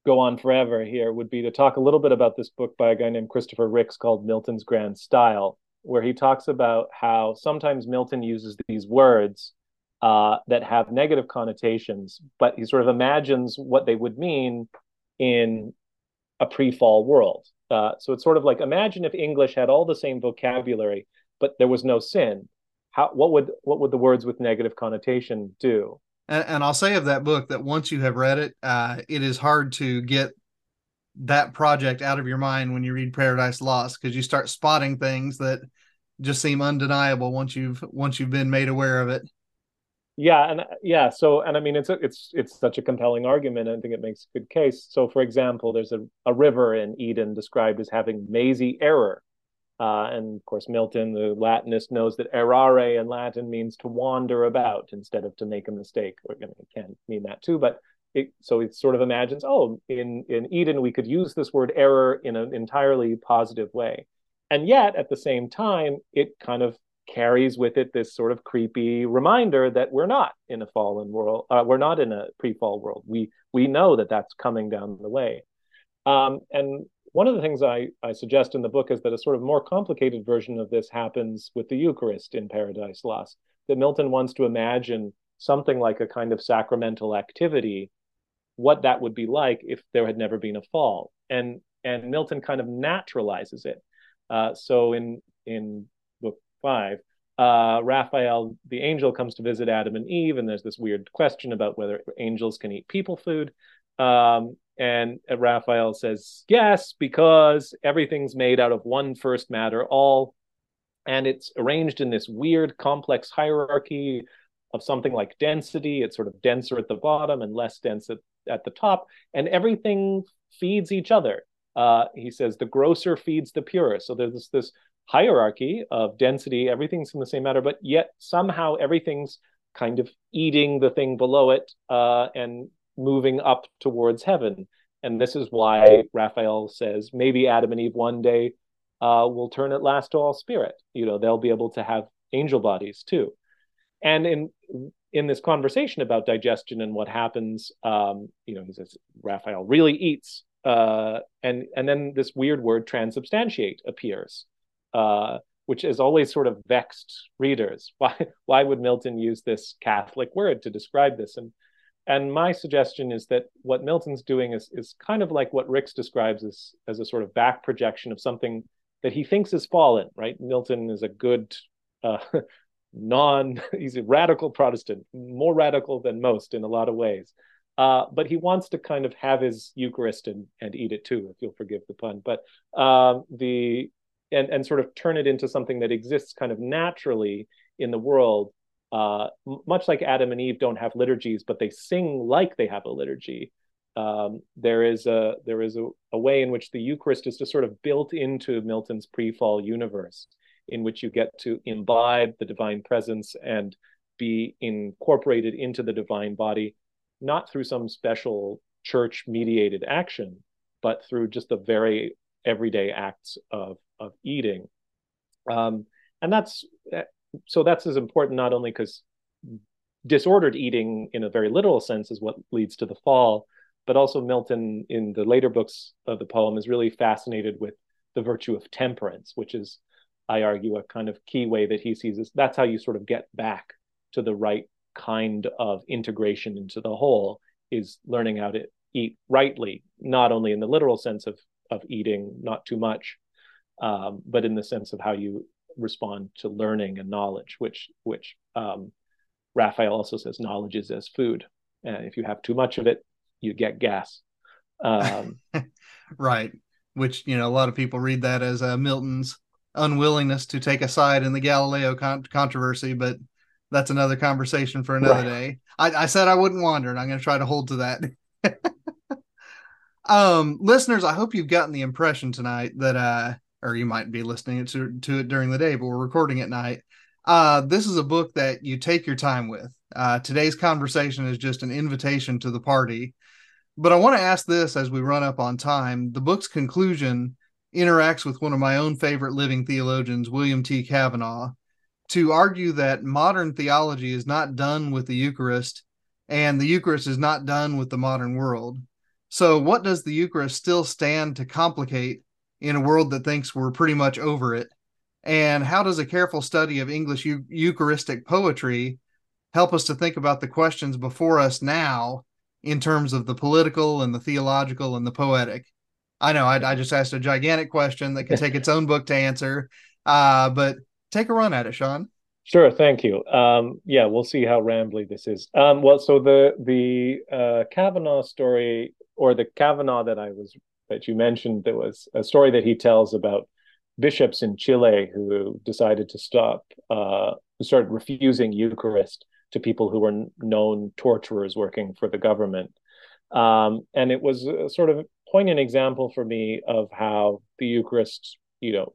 go on forever here would be to talk a little bit about this book by a guy named Christopher Ricks called Milton's Grand Style, where he talks about how sometimes Milton uses these words uh, that have negative connotations, but he sort of imagines what they would mean in a pre-fall world. Uh, so it's sort of like imagine if English had all the same vocabulary, but there was no sin. How what would what would the words with negative connotation do? And, and I'll say of that book that once you have read it, uh, it is hard to get that project out of your mind when you read Paradise Lost because you start spotting things that just seem undeniable once you've once you've been made aware of it. Yeah and yeah so and i mean it's a, it's it's such a compelling argument i think it makes a good case. So for example there's a, a river in eden described as having mazy error. Uh, and of course milton the latinist knows that errare in latin means to wander about instead of to make a mistake. It can mean that too but it, so it sort of imagines oh in in eden we could use this word error in an entirely positive way and yet at the same time it kind of carries with it this sort of creepy reminder that we're not in a fallen world. Uh, we're not in a pre-fall world. We we know that that's coming down the way. Um, and one of the things I, I suggest in the book is that a sort of more complicated version of this happens with the Eucharist in Paradise Lost. That Milton wants to imagine something like a kind of sacramental activity, what that would be like if there had never been a fall. And and Milton kind of naturalizes it. Uh, so in in book five, uh, Raphael, the angel, comes to visit Adam and Eve, and there's this weird question about whether angels can eat people food. Um, and Raphael says yes, because everything's made out of one first matter, all, and it's arranged in this weird, complex hierarchy of something like density. It's sort of denser at the bottom and less dense at, at the top, and everything feeds each other. Uh, he says the grosser feeds the purer. So there's this, this hierarchy of density, everything's in the same matter, but yet somehow everything's kind of eating the thing below it uh, and moving up towards heaven. And this is why Raphael says maybe Adam and Eve one day uh, will turn at last to all spirit. You know, they'll be able to have angel bodies too. And in in this conversation about digestion and what happens, um, you know, he says Raphael really eats, uh, and and then this weird word transubstantiate appears, uh, which has always sort of vexed readers. Why why would Milton use this Catholic word to describe this? And and my suggestion is that what Milton's doing is is kind of like what Ricks describes as as a sort of back projection of something that he thinks is fallen. Right? Milton is a good. Uh, non he's a radical protestant more radical than most in a lot of ways. Uh, but he wants to kind of have his Eucharist and, and eat it too, if you'll forgive the pun. But um, the and and sort of turn it into something that exists kind of naturally in the world. Uh, much like adam and eve don't have liturgies but they sing like they have a liturgy. Um, there is a there is a, a, way in which the eucharist is just sort of built into milton's pre-fall universe in which you get to imbibe the divine presence and be incorporated into the divine body not through some special church mediated action but through just the very everyday acts of of eating. Um, and that's so that's as important not only because disordered eating in a very literal sense is what leads to the fall, but also Milton in the later books of the poem is really fascinated with the virtue of temperance, which is, I argue, a kind of key way that he sees this. That's how you sort of get back to the right kind of integration into the whole is learning how to eat rightly, not only in the literal sense of of eating not too much, um, but in the sense of how you respond to learning and knowledge, which which um, Raphael also says knowledge is as food, and if you have too much of it, you get gas. Um, right, which you know a lot of people read that as uh, Milton's unwillingness to take a side in the Galileo con- controversy, but that's another conversation for another right. day. I, I said I wouldn't wander, and I'm going to try to hold to that. um, listeners, I hope you've gotten the impression tonight that uh, or you might be listening to, to it during the day, but we're recording at night. Uh, this is a book that you take your time with. Uh, today's conversation is just an invitation to the party. But I want to ask this as we run up on time. The book's conclusion interacts with one of my own favorite living theologians, William T. Cavanaugh, to argue that modern theology is not done with the Eucharist and the Eucharist is not done with the modern world. So, what does the Eucharist still stand to complicate in a world that thinks we're pretty much over it? And how does a careful study of English Eucharistic poetry help us to think about the questions before us now in terms of the political and the theological and the poetic? I know I, I just asked a gigantic question that could take its own book to answer, uh, but take a run at it, Shaun. Sure, thank you. Um, yeah, we'll see how rambly this is. Um, well, so the the uh, Cavanaugh story, or the Cavanaugh that I was that you mentioned, there was a story that he tells about bishops in Chile who decided to stop, uh, who started refusing Eucharist to people who were known torturers working for the government. Um, and it was a sort of poignant example for me of how the Eucharist, you know,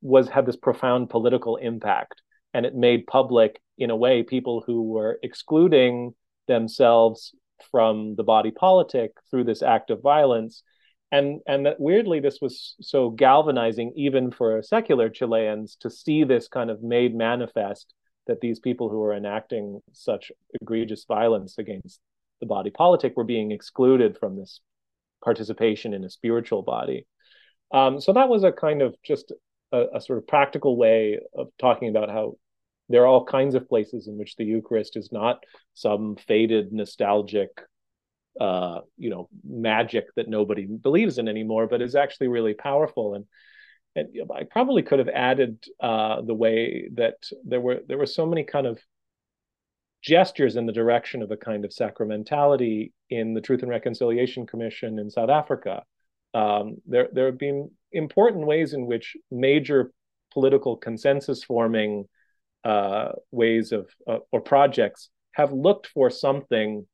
was had this profound political impact, and it made public, in a way, people who were excluding themselves from the body politic through this act of violence. And and that weirdly this was so galvanizing even for secular chileans to see this kind of made manifest that these people who were enacting such egregious violence against the body politic were being excluded from this participation in a spiritual body um, so that was a kind of just a, a sort of practical way of talking about how there are all kinds of places in which the eucharist is not some faded nostalgic uh, you know magic that nobody believes in anymore, but is actually really powerful. And and I probably could have added uh, the way that there were there were so many kind of gestures in the direction of a kind of sacramentality in the Truth and Reconciliation Commission in South Africa. Um, there there have been important ways in which major political consensus forming uh, ways of uh, or projects have looked for something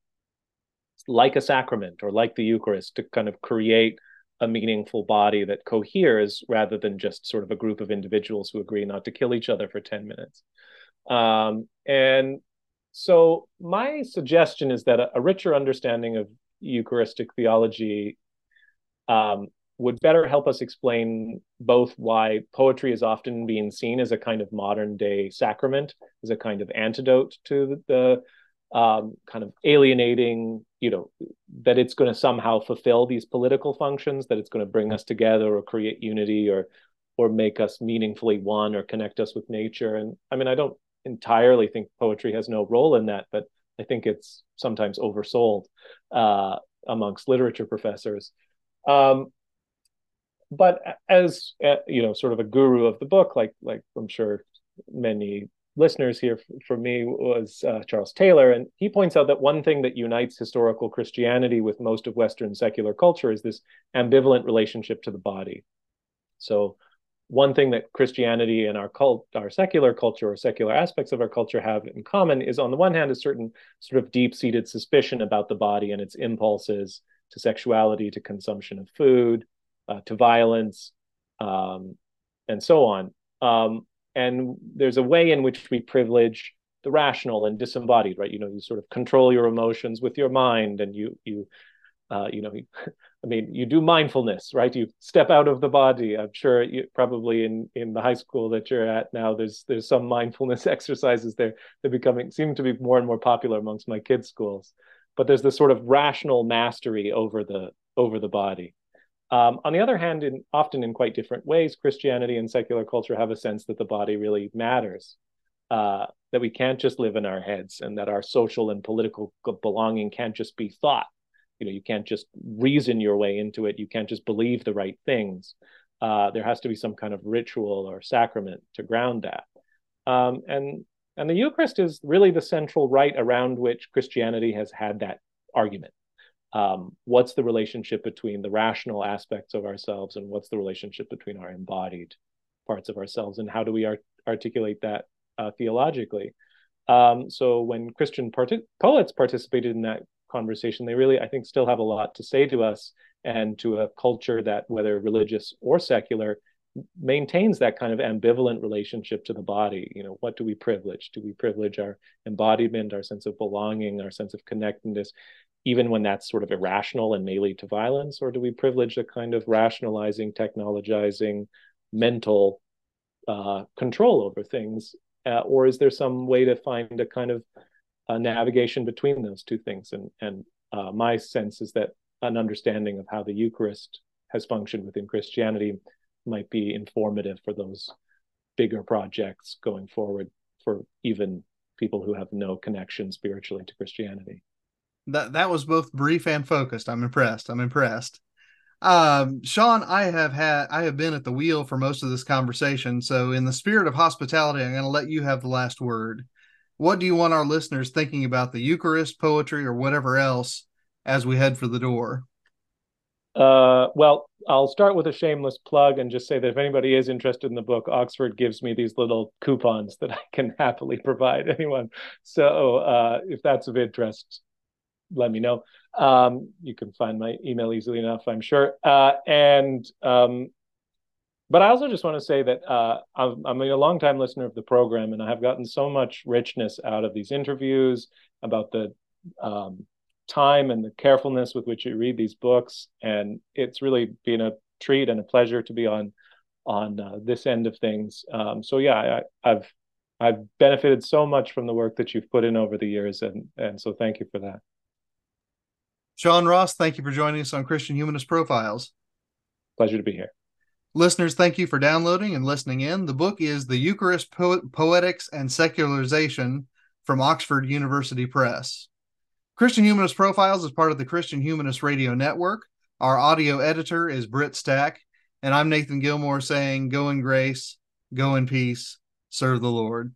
like a sacrament or like the Eucharist to kind of create a meaningful body that coheres rather than just sort of a group of individuals who agree not to kill each other for 10 minutes. Um, and so my suggestion is that a, a richer understanding of Eucharistic theology um, would better help us explain both why poetry is often being seen as a kind of modern day sacrament, as a kind of antidote to the, the um, kind of alienating you know that it's going to somehow fulfill these political functions that it's going to bring us together or create unity or or make us meaningfully one or connect us with nature. And i mean i don't entirely think poetry has no role in that but i think it's sometimes oversold uh, amongst literature professors um, but as uh, you know sort of a guru of the book like like i'm sure many listeners here for me was uh, Charles Taylor, and he points out that one thing that unites historical Christianity with most of Western secular culture is this ambivalent relationship to the body. So, one thing that Christianity and our cult, our secular culture or secular aspects of our culture have in common is, on the one hand, a certain sort of deep-seated suspicion about the body and its impulses to sexuality, to consumption of food, uh, to violence, um, and so on. Um, and there's a way in which we privilege the rational and disembodied right you know you sort of control your emotions with your mind and you you uh, you know i mean you do mindfulness right? You step out of the body. I'm sure you probably in in the high school that you're at now there's there's some mindfulness exercises there they're becoming seem to be more and more popular amongst my kids schools. But there's this sort of rational mastery over the over the body. Um, on the other hand, in, often in quite different ways, Christianity and secular culture have a sense that the body really matters, uh, that we can't just live in our heads, and that our social and political belonging can't just be thought. You know, you can't just reason your way into it. You can't just believe the right things. Uh, there has to be some kind of ritual or sacrament to ground that. Um, and and the Eucharist is really the central rite around which Christianity has had that argument um, what's the relationship between the rational aspects of ourselves and what's the relationship between our embodied parts of ourselves and how do we art- articulate that uh, theologically um, so when christian part- poets participated in that conversation. They really i think still have a lot to say to us and to a culture that whether religious or secular maintains that kind of ambivalent relationship to the body. You know what do we privilege? Do we privilege our embodiment our sense of belonging our sense of connectedness even when that's sort of irrational and may lead to violence? Or do we privilege a kind of rationalizing technologizing mental uh, control over things? Uh, or is there some way to find a kind of a navigation between those two things. And and uh, my sense is that an understanding of how the Eucharist has functioned within Christianity might be informative for those bigger projects going forward for even people who have no connection spiritually to Christianity. That that was both brief and focused. I'm impressed. I'm impressed. Um, Shaun, I have had I have been at the wheel for most of this conversation. So in the spirit of hospitality, I'm going to let you have the last word. What do you want our listeners thinking about the Eucharist, poetry, or whatever else as we head for the door? Uh, well, I'll start with a shameless plug and just say that if anybody is interested in the book, Oxford gives me these little coupons that I can happily provide anyone. So uh, if that's of interest, let me know. Um, you can find my email easily enough, I'm sure. Uh, and um, but I also just want to say that uh, I'm, I'm, a longtime listener of the program, and I have gotten so much richness out of these interviews about the um, time and the carefulness with which you read these books, and it's really been a treat and a pleasure to be on on uh, this end of things. Um, so yeah, I, I've I've benefited so much from the work that you've put in over the years, and and so thank you for that. Shaun Ross, thank you for joining us on Christian Humanist Profiles. Pleasure to be here. Listeners, thank you for downloading and listening in. The book is The Eucharist po- Poetics and Secularization from Oxford University Press. Christian Humanist Profiles is part of the Christian Humanist Radio Network. Our audio editor is Britt Stack, and I'm Nathan Gilmore saying, Go in grace, go in peace, serve the Lord.